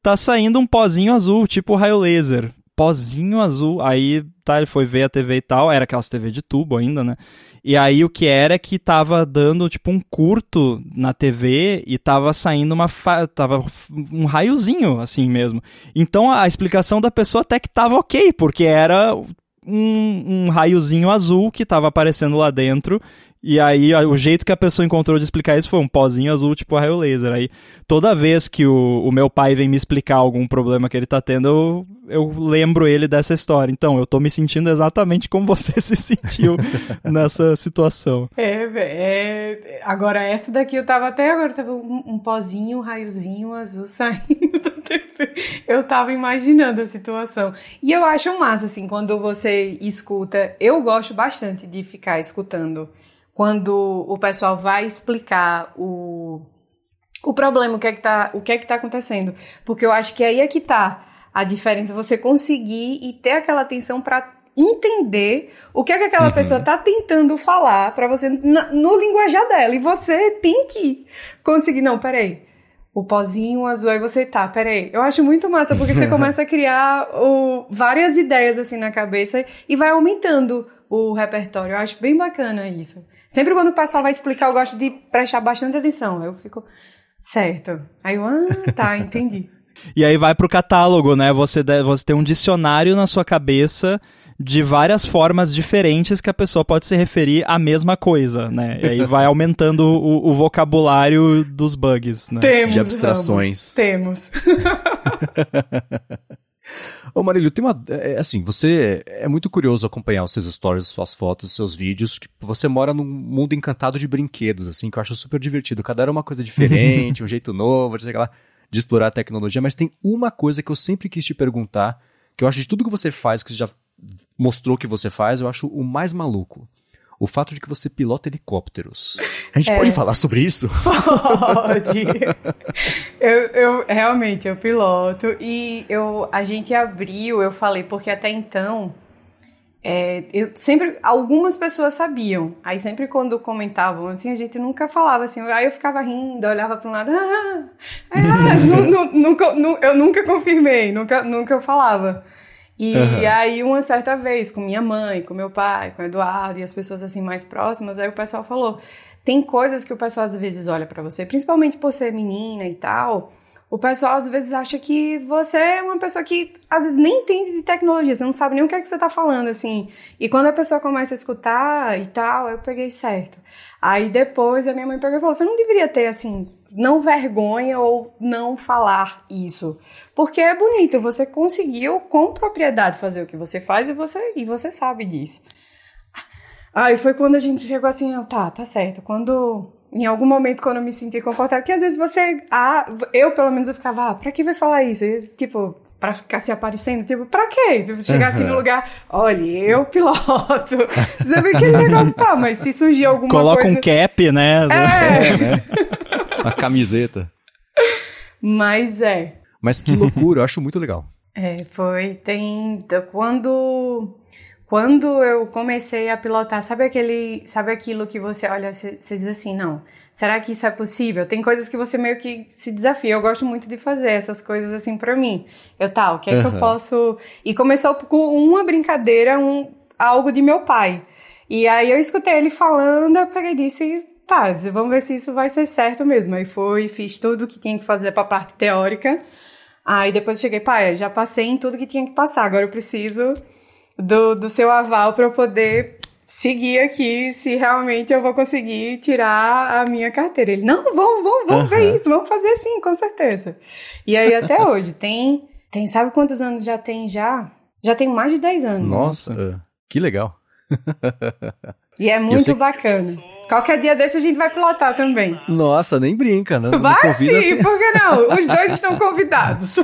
Tá saindo um pozinho azul, tipo raio laser. Pozinho azul. Aí, tá, ele foi ver a TV e tal. Era aquelas TV de tubo ainda, né? E aí o que era é que tava dando tipo um curto na TV e tava saindo uma fa... tava um raiozinho assim mesmo. Então a explicação da pessoa até que tava ok, porque era um, um raiozinho azul que tava aparecendo lá dentro e aí, o jeito que a pessoa encontrou de explicar isso foi um pozinho azul, tipo raio laser. Aí, toda vez que o, o meu pai vem me explicar algum problema que ele tá tendo, eu, eu lembro ele dessa história. Então, eu tô me sentindo exatamente como você se sentiu nessa situação. É. É... Agora, essa daqui eu tava até agora, tava um, um pozinho, um raiozinho azul saindo da TV. Eu tava imaginando a situação. E eu acho massa, assim, quando você escuta. Eu gosto bastante de ficar escutando quando o pessoal vai explicar o, o problema, o que é que tá, o que é que tá acontecendo. Porque eu acho que aí é que tá a diferença, você conseguir e ter aquela atenção para entender o que é que aquela uhum. pessoa tá tentando falar para você na, no linguajar dela. E você tem que conseguir, não, peraí. O pozinho azul, aí você tá, peraí. Eu acho muito massa, porque você começa a criar o, várias ideias assim na cabeça e vai aumentando o repertório. Eu acho bem bacana isso. Sempre quando o pessoal vai explicar, eu gosto de prestar bastante atenção. Eu fico, certo. Aí eu, ah, tá, entendi. e aí vai pro catálogo, né? Você, deve, você tem um dicionário na sua cabeça de várias formas diferentes que a pessoa pode se referir à mesma coisa, né? E aí vai aumentando o, o vocabulário dos bugs, né? Temos, de abstrações. Temos. Ô Marílio, tem uma. É, é, assim, você é muito curioso acompanhar os seus stories, suas fotos, seus vídeos. Que você mora num mundo encantado de brinquedos, assim, que eu acho super divertido. Cada era uma coisa diferente, um jeito novo, de, lá, de explorar a tecnologia. Mas tem uma coisa que eu sempre quis te perguntar, que eu acho de tudo que você faz, que você já mostrou que você faz, eu acho o mais maluco o fato de que você pilota helicópteros. A gente é. pode falar sobre isso? Pode. eu, eu realmente eu piloto e eu a gente abriu, eu falei porque até então é, eu sempre algumas pessoas sabiam. Aí sempre quando comentavam assim, a gente nunca falava assim. Aí eu ficava rindo, olhava para um lado, ah, ah, nunca, eu nunca confirmei, nunca, nunca eu falava. E uhum. aí, uma certa vez, com minha mãe, com meu pai, com o Eduardo e as pessoas assim mais próximas, aí o pessoal falou: tem coisas que o pessoal às vezes olha para você, principalmente por ser menina e tal. O pessoal às vezes acha que você é uma pessoa que às vezes nem entende de tecnologia, você não sabe nem o que é que você tá falando, assim. E quando a pessoa começa a escutar e tal, eu peguei certo. Aí depois a minha mãe pegou e falou: você não deveria ter, assim, não vergonha ou não falar isso. Porque é bonito, você conseguiu com propriedade fazer o que você faz e você, e você sabe disso. Aí foi quando a gente chegou assim, tá, tá certo. Quando em algum momento quando eu me senti confortável, que às vezes você, ah, eu pelo menos eu ficava, ah, pra que vai falar isso? Eu, tipo, pra ficar se aparecendo, tipo, pra quê? Tipo, chegar assim no lugar, olha, eu piloto. Você vê aquele negócio, tá, mas se surgir alguma Coloca coisa... Coloca um cap, né? É. é né? Uma camiseta. Mas é. Mas que loucura, eu acho muito legal. É, foi. Tem. Quando. Quando eu comecei a pilotar, sabe aquele. Sabe aquilo que você olha, você, você diz assim, não. Será que isso é possível? Tem coisas que você meio que se desafia. Eu gosto muito de fazer essas coisas assim para mim. Eu, tá, o que é uhum. que eu posso. E começou com uma brincadeira, um, algo de meu pai. E aí eu escutei ele falando, eu peguei e disse, tá, vamos ver se isso vai ser certo mesmo. Aí foi, fiz tudo que tinha que fazer pra parte teórica. Aí depois eu cheguei, pai, já passei em tudo que tinha que passar, agora eu preciso do, do seu aval para eu poder seguir aqui se realmente eu vou conseguir tirar a minha carteira. Ele, não, vamos, vamos, vamos uhum. ver isso, vamos fazer sim, com certeza. E aí até hoje, tem, tem, sabe quantos anos já tem já? Já tem mais de 10 anos. Nossa, que legal. E é muito bacana. Qualquer dia desse a gente vai pilotar também. Nossa, nem brinca, não. Vai sim, assim. por que não? Os dois estão convidados.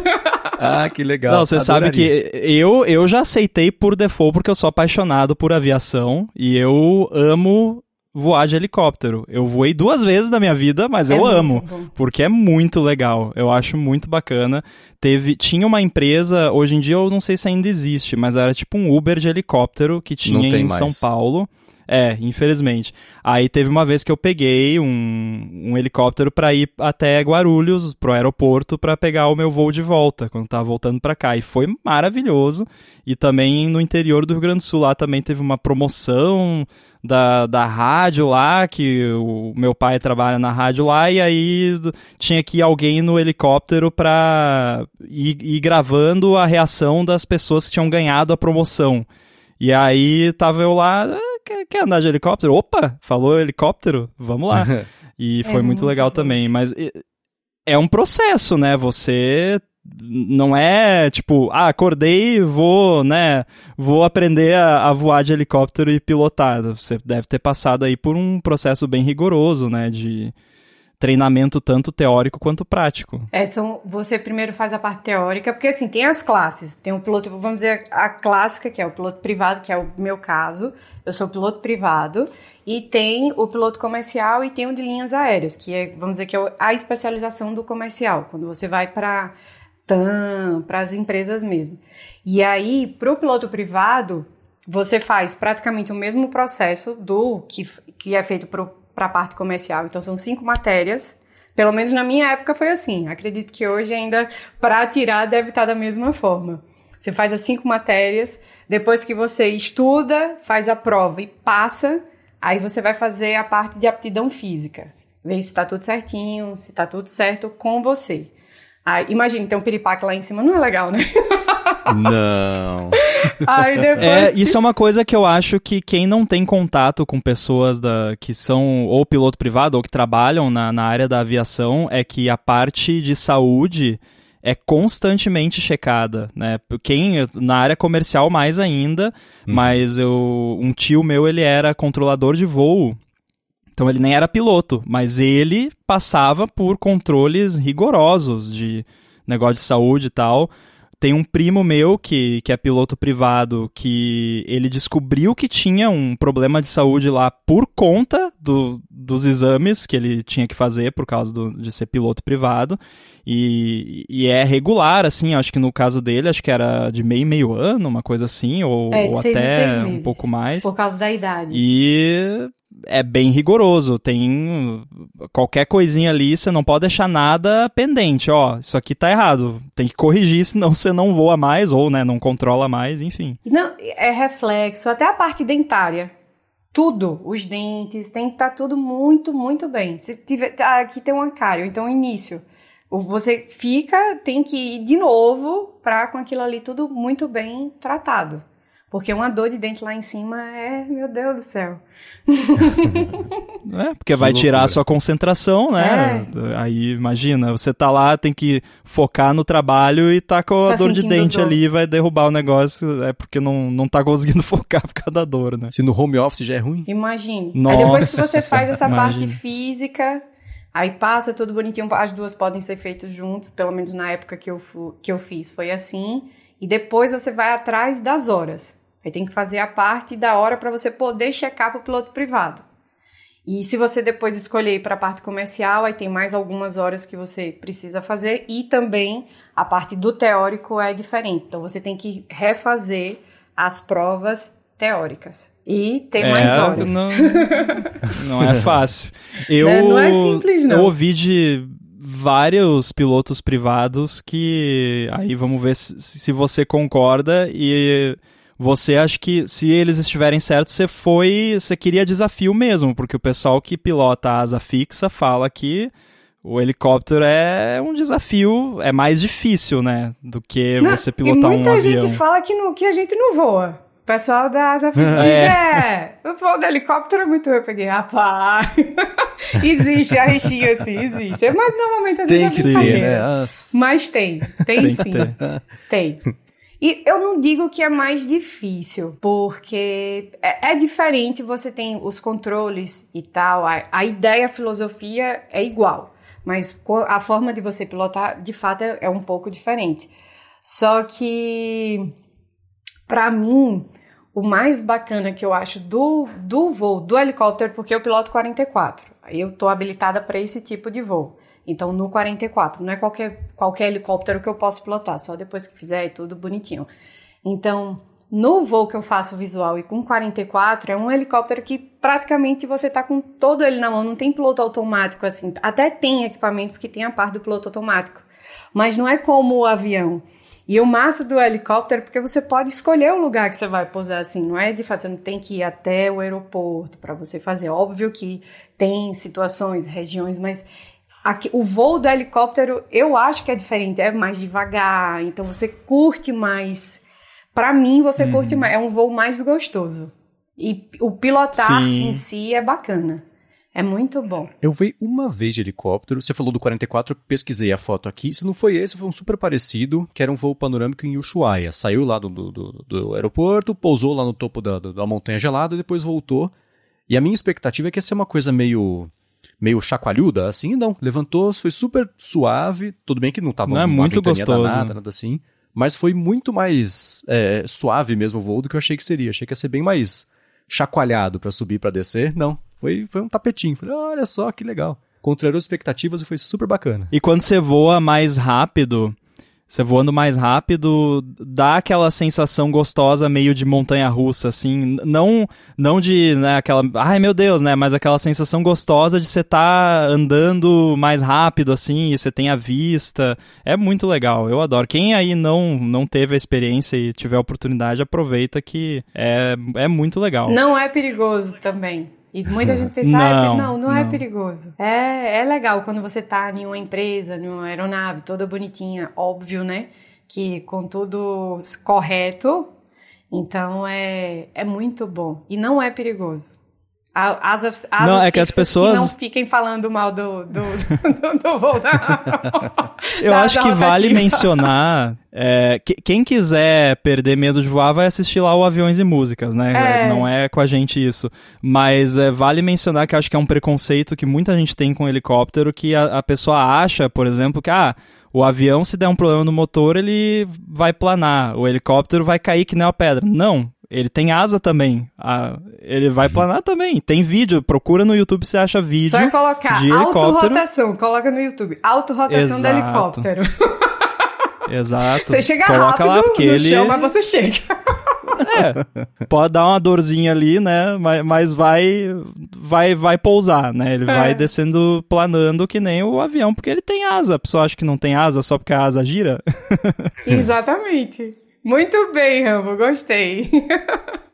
ah, que legal. Não, você sabe que eu, eu já aceitei por default porque eu sou apaixonado por aviação e eu amo voar de helicóptero. Eu voei duas vezes na minha vida, mas é eu amo, bom. porque é muito legal. Eu acho muito bacana. Teve, tinha uma empresa, hoje em dia eu não sei se ainda existe, mas era tipo um Uber de helicóptero que tinha em mais. São Paulo. É, infelizmente. Aí teve uma vez que eu peguei um, um helicóptero para ir até Guarulhos, pro aeroporto, para pegar o meu voo de volta, quando tava voltando para cá. E foi maravilhoso. E também no interior do Rio Grande do Sul, lá também teve uma promoção da, da rádio lá, que o meu pai trabalha na rádio lá, e aí tinha que ir alguém no helicóptero pra ir, ir gravando a reação das pessoas que tinham ganhado a promoção. E aí tava eu lá, quer, quer andar de helicóptero? Opa, falou helicóptero? Vamos lá. E foi é muito, muito legal bom. também, mas é um processo, né? Você não é tipo, ah, acordei, vou, né, vou aprender a, a, voar de helicóptero e pilotar. Você deve ter passado aí por um processo bem rigoroso, né, de treinamento tanto teórico quanto prático. É, são, você primeiro faz a parte teórica, porque assim, tem as classes. Tem o piloto, vamos dizer, a clássica, que é o piloto privado, que é o meu caso. Eu sou piloto privado. E tem o piloto comercial e tem o de linhas aéreas, que é, vamos dizer, que é a especialização do comercial. Quando você vai para TAM, para as empresas mesmo. E aí, para o piloto privado, você faz praticamente o mesmo processo do que, que é feito para a parte comercial. Então, são cinco matérias. Pelo menos na minha época foi assim. Acredito que hoje ainda, para tirar, deve estar da mesma forma. Você faz as cinco matérias, depois que você estuda, faz a prova e passa, aí você vai fazer a parte de aptidão física. Ver se está tudo certinho, se está tudo certo com você. Imagina, tem um piripaque lá em cima, não é legal, né? Não. Aí depois é, que... Isso é uma coisa que eu acho que quem não tem contato com pessoas da, que são ou piloto privado ou que trabalham na, na área da aviação é que a parte de saúde é constantemente checada, né? Quem na área comercial mais ainda, hum. mas eu um tio meu ele era controlador de voo então ele nem era piloto, mas ele passava por controles rigorosos de negócio de saúde e tal. Tem um primo meu que, que é piloto privado que ele descobriu que tinha um problema de saúde lá por conta do, dos exames que ele tinha que fazer por causa do, de ser piloto privado. E, e é regular, assim, acho que no caso dele, acho que era de meio meio ano, uma coisa assim, ou, é, ou até um pouco mais. Por causa da idade. E é bem rigoroso. Tem qualquer coisinha ali, você não pode deixar nada pendente. Ó, isso aqui tá errado. Tem que corrigir, senão você não voa mais ou, né, não controla mais, enfim. Não, é reflexo, até a parte dentária. Tudo, os dentes, tem que estar tá tudo muito, muito bem. Se tiver, tá, aqui tem uma cárie, então início. Você fica, tem que ir de novo para com aquilo ali tudo muito bem tratado. Porque uma dor de dente lá em cima é, meu Deus do céu. é, porque vai tirar a sua concentração, né? É. Aí imagina, você tá lá, tem que focar no trabalho e tá com a tá dor de dente dor. ali, vai derrubar o negócio, é porque não, não tá conseguindo focar por causa da dor, né? Se no home office já é ruim. Imagine. Nossa, aí depois que você faz essa imagine. parte física, aí passa tudo bonitinho, as duas podem ser feitas juntas, pelo menos na época que eu, que eu fiz foi assim. E depois você vai atrás das horas. Aí tem que fazer a parte da hora para você poder checar para o piloto privado. E se você depois escolher para a parte comercial, aí tem mais algumas horas que você precisa fazer e também a parte do teórico é diferente. Então você tem que refazer as provas teóricas e tem é, mais horas. Não, não é fácil. Eu, não, não é simples, não. Eu ouvi de vários pilotos privados que aí vamos ver se, se você concorda e você acha que se eles estiverem certos, você foi, você queria desafio mesmo, porque o pessoal que pilota a asa fixa fala que o helicóptero é um desafio, é mais difícil, né, do que não, você pilotar um avião. muita gente fala que, no, que a gente não voa. Pessoal da asa fixa é. é, o voo do helicóptero é muito eu peguei, rapaz. existe a rixinha assim, existe. Mas normalmente a gente tem que ter, né? Mas tem, tem, tem sim. Tem. E eu não digo que é mais difícil, porque é, é diferente, você tem os controles e tal, a, a, ideia, a filosofia é igual, mas a forma de você pilotar, de fato, é, é um pouco diferente. Só que, para mim, o mais bacana que eu acho do, do voo, do helicóptero, porque eu piloto 44, aí eu tô habilitada para esse tipo de voo. Então, no 44, não é qualquer, qualquer helicóptero que eu posso pilotar, só depois que fizer e tudo bonitinho. Então, no voo que eu faço visual e com 44, é um helicóptero que praticamente você tá com todo ele na mão, não tem piloto automático assim. Até tem equipamentos que tem a parte do piloto automático, mas não é como o avião. E o massa do helicóptero, porque você pode escolher o lugar que você vai pousar, assim, não é de fazer, não tem que ir até o aeroporto para você fazer. Óbvio que tem situações, regiões, mas Aqui, o voo do helicóptero eu acho que é diferente, é mais devagar, então você curte mais. Para mim, você uhum. curte mais, é um voo mais gostoso. E o pilotar Sim. em si é bacana. É muito bom. Eu vi uma vez de helicóptero. Você falou do 44, eu pesquisei a foto aqui. Se não foi esse, foi um super parecido, que era um voo panorâmico em Ushuaia. Saiu lá do, do, do aeroporto, pousou lá no topo da, da montanha gelada e depois voltou. E a minha expectativa é que ia ser uma coisa meio meio chacoalhuda, assim, não. Levantou, foi super suave. Tudo bem que não tava não é muito gostoso. Danada, nada assim. Mas foi muito mais é, suave mesmo o voo do que eu achei que seria. Achei que ia ser bem mais chacoalhado para subir para descer. Não, foi, foi um tapetinho. Falei, olha só que legal. Contrariou expectativas e foi super bacana. E quando você voa mais rápido, você voando mais rápido, dá aquela sensação gostosa meio de montanha russa, assim. Não, não de, né, aquela. Ai meu Deus, né? Mas aquela sensação gostosa de você estar tá andando mais rápido, assim, e você tem a vista. É muito legal, eu adoro. Quem aí não, não teve a experiência e tiver a oportunidade, aproveita que é, é muito legal. Não é perigoso também. E muita gente pensa, não, ah, não, não, é perigoso. É, é legal quando você tá em uma empresa, em uma aeronave toda bonitinha, óbvio, né? Que com tudo correto. Então é, é muito bom. E não é perigoso. Asas, asas não, é que as pessoas que não fiquem falando mal do, do, do, do voo da, Eu da, acho da que vale mencionar. É, que, quem quiser perder medo de voar vai assistir lá o Aviões e Músicas, né? É. Não é com a gente isso. Mas é, vale mencionar que acho que é um preconceito que muita gente tem com helicóptero que a, a pessoa acha, por exemplo, que ah, o avião, se der um problema no motor, ele vai planar. O helicóptero vai cair que nem uma pedra. Não, ele tem asa também. Ah, ele vai planar também. Tem vídeo. Procura no YouTube se acha vídeo. Só colocar de auto-rotação. Coloca no YouTube. Auto-rotação do helicóptero. Exato. Você chega Coloca rápido lá, porque no ele... chão, mas você chega. É, pode dar uma dorzinha ali, né? Mas, mas vai, vai, vai pousar, né? Ele é. vai descendo, planando que nem o avião, porque ele tem asa. A pessoa acha que não tem asa só porque a asa gira. Exatamente. Muito bem, Rambo, gostei.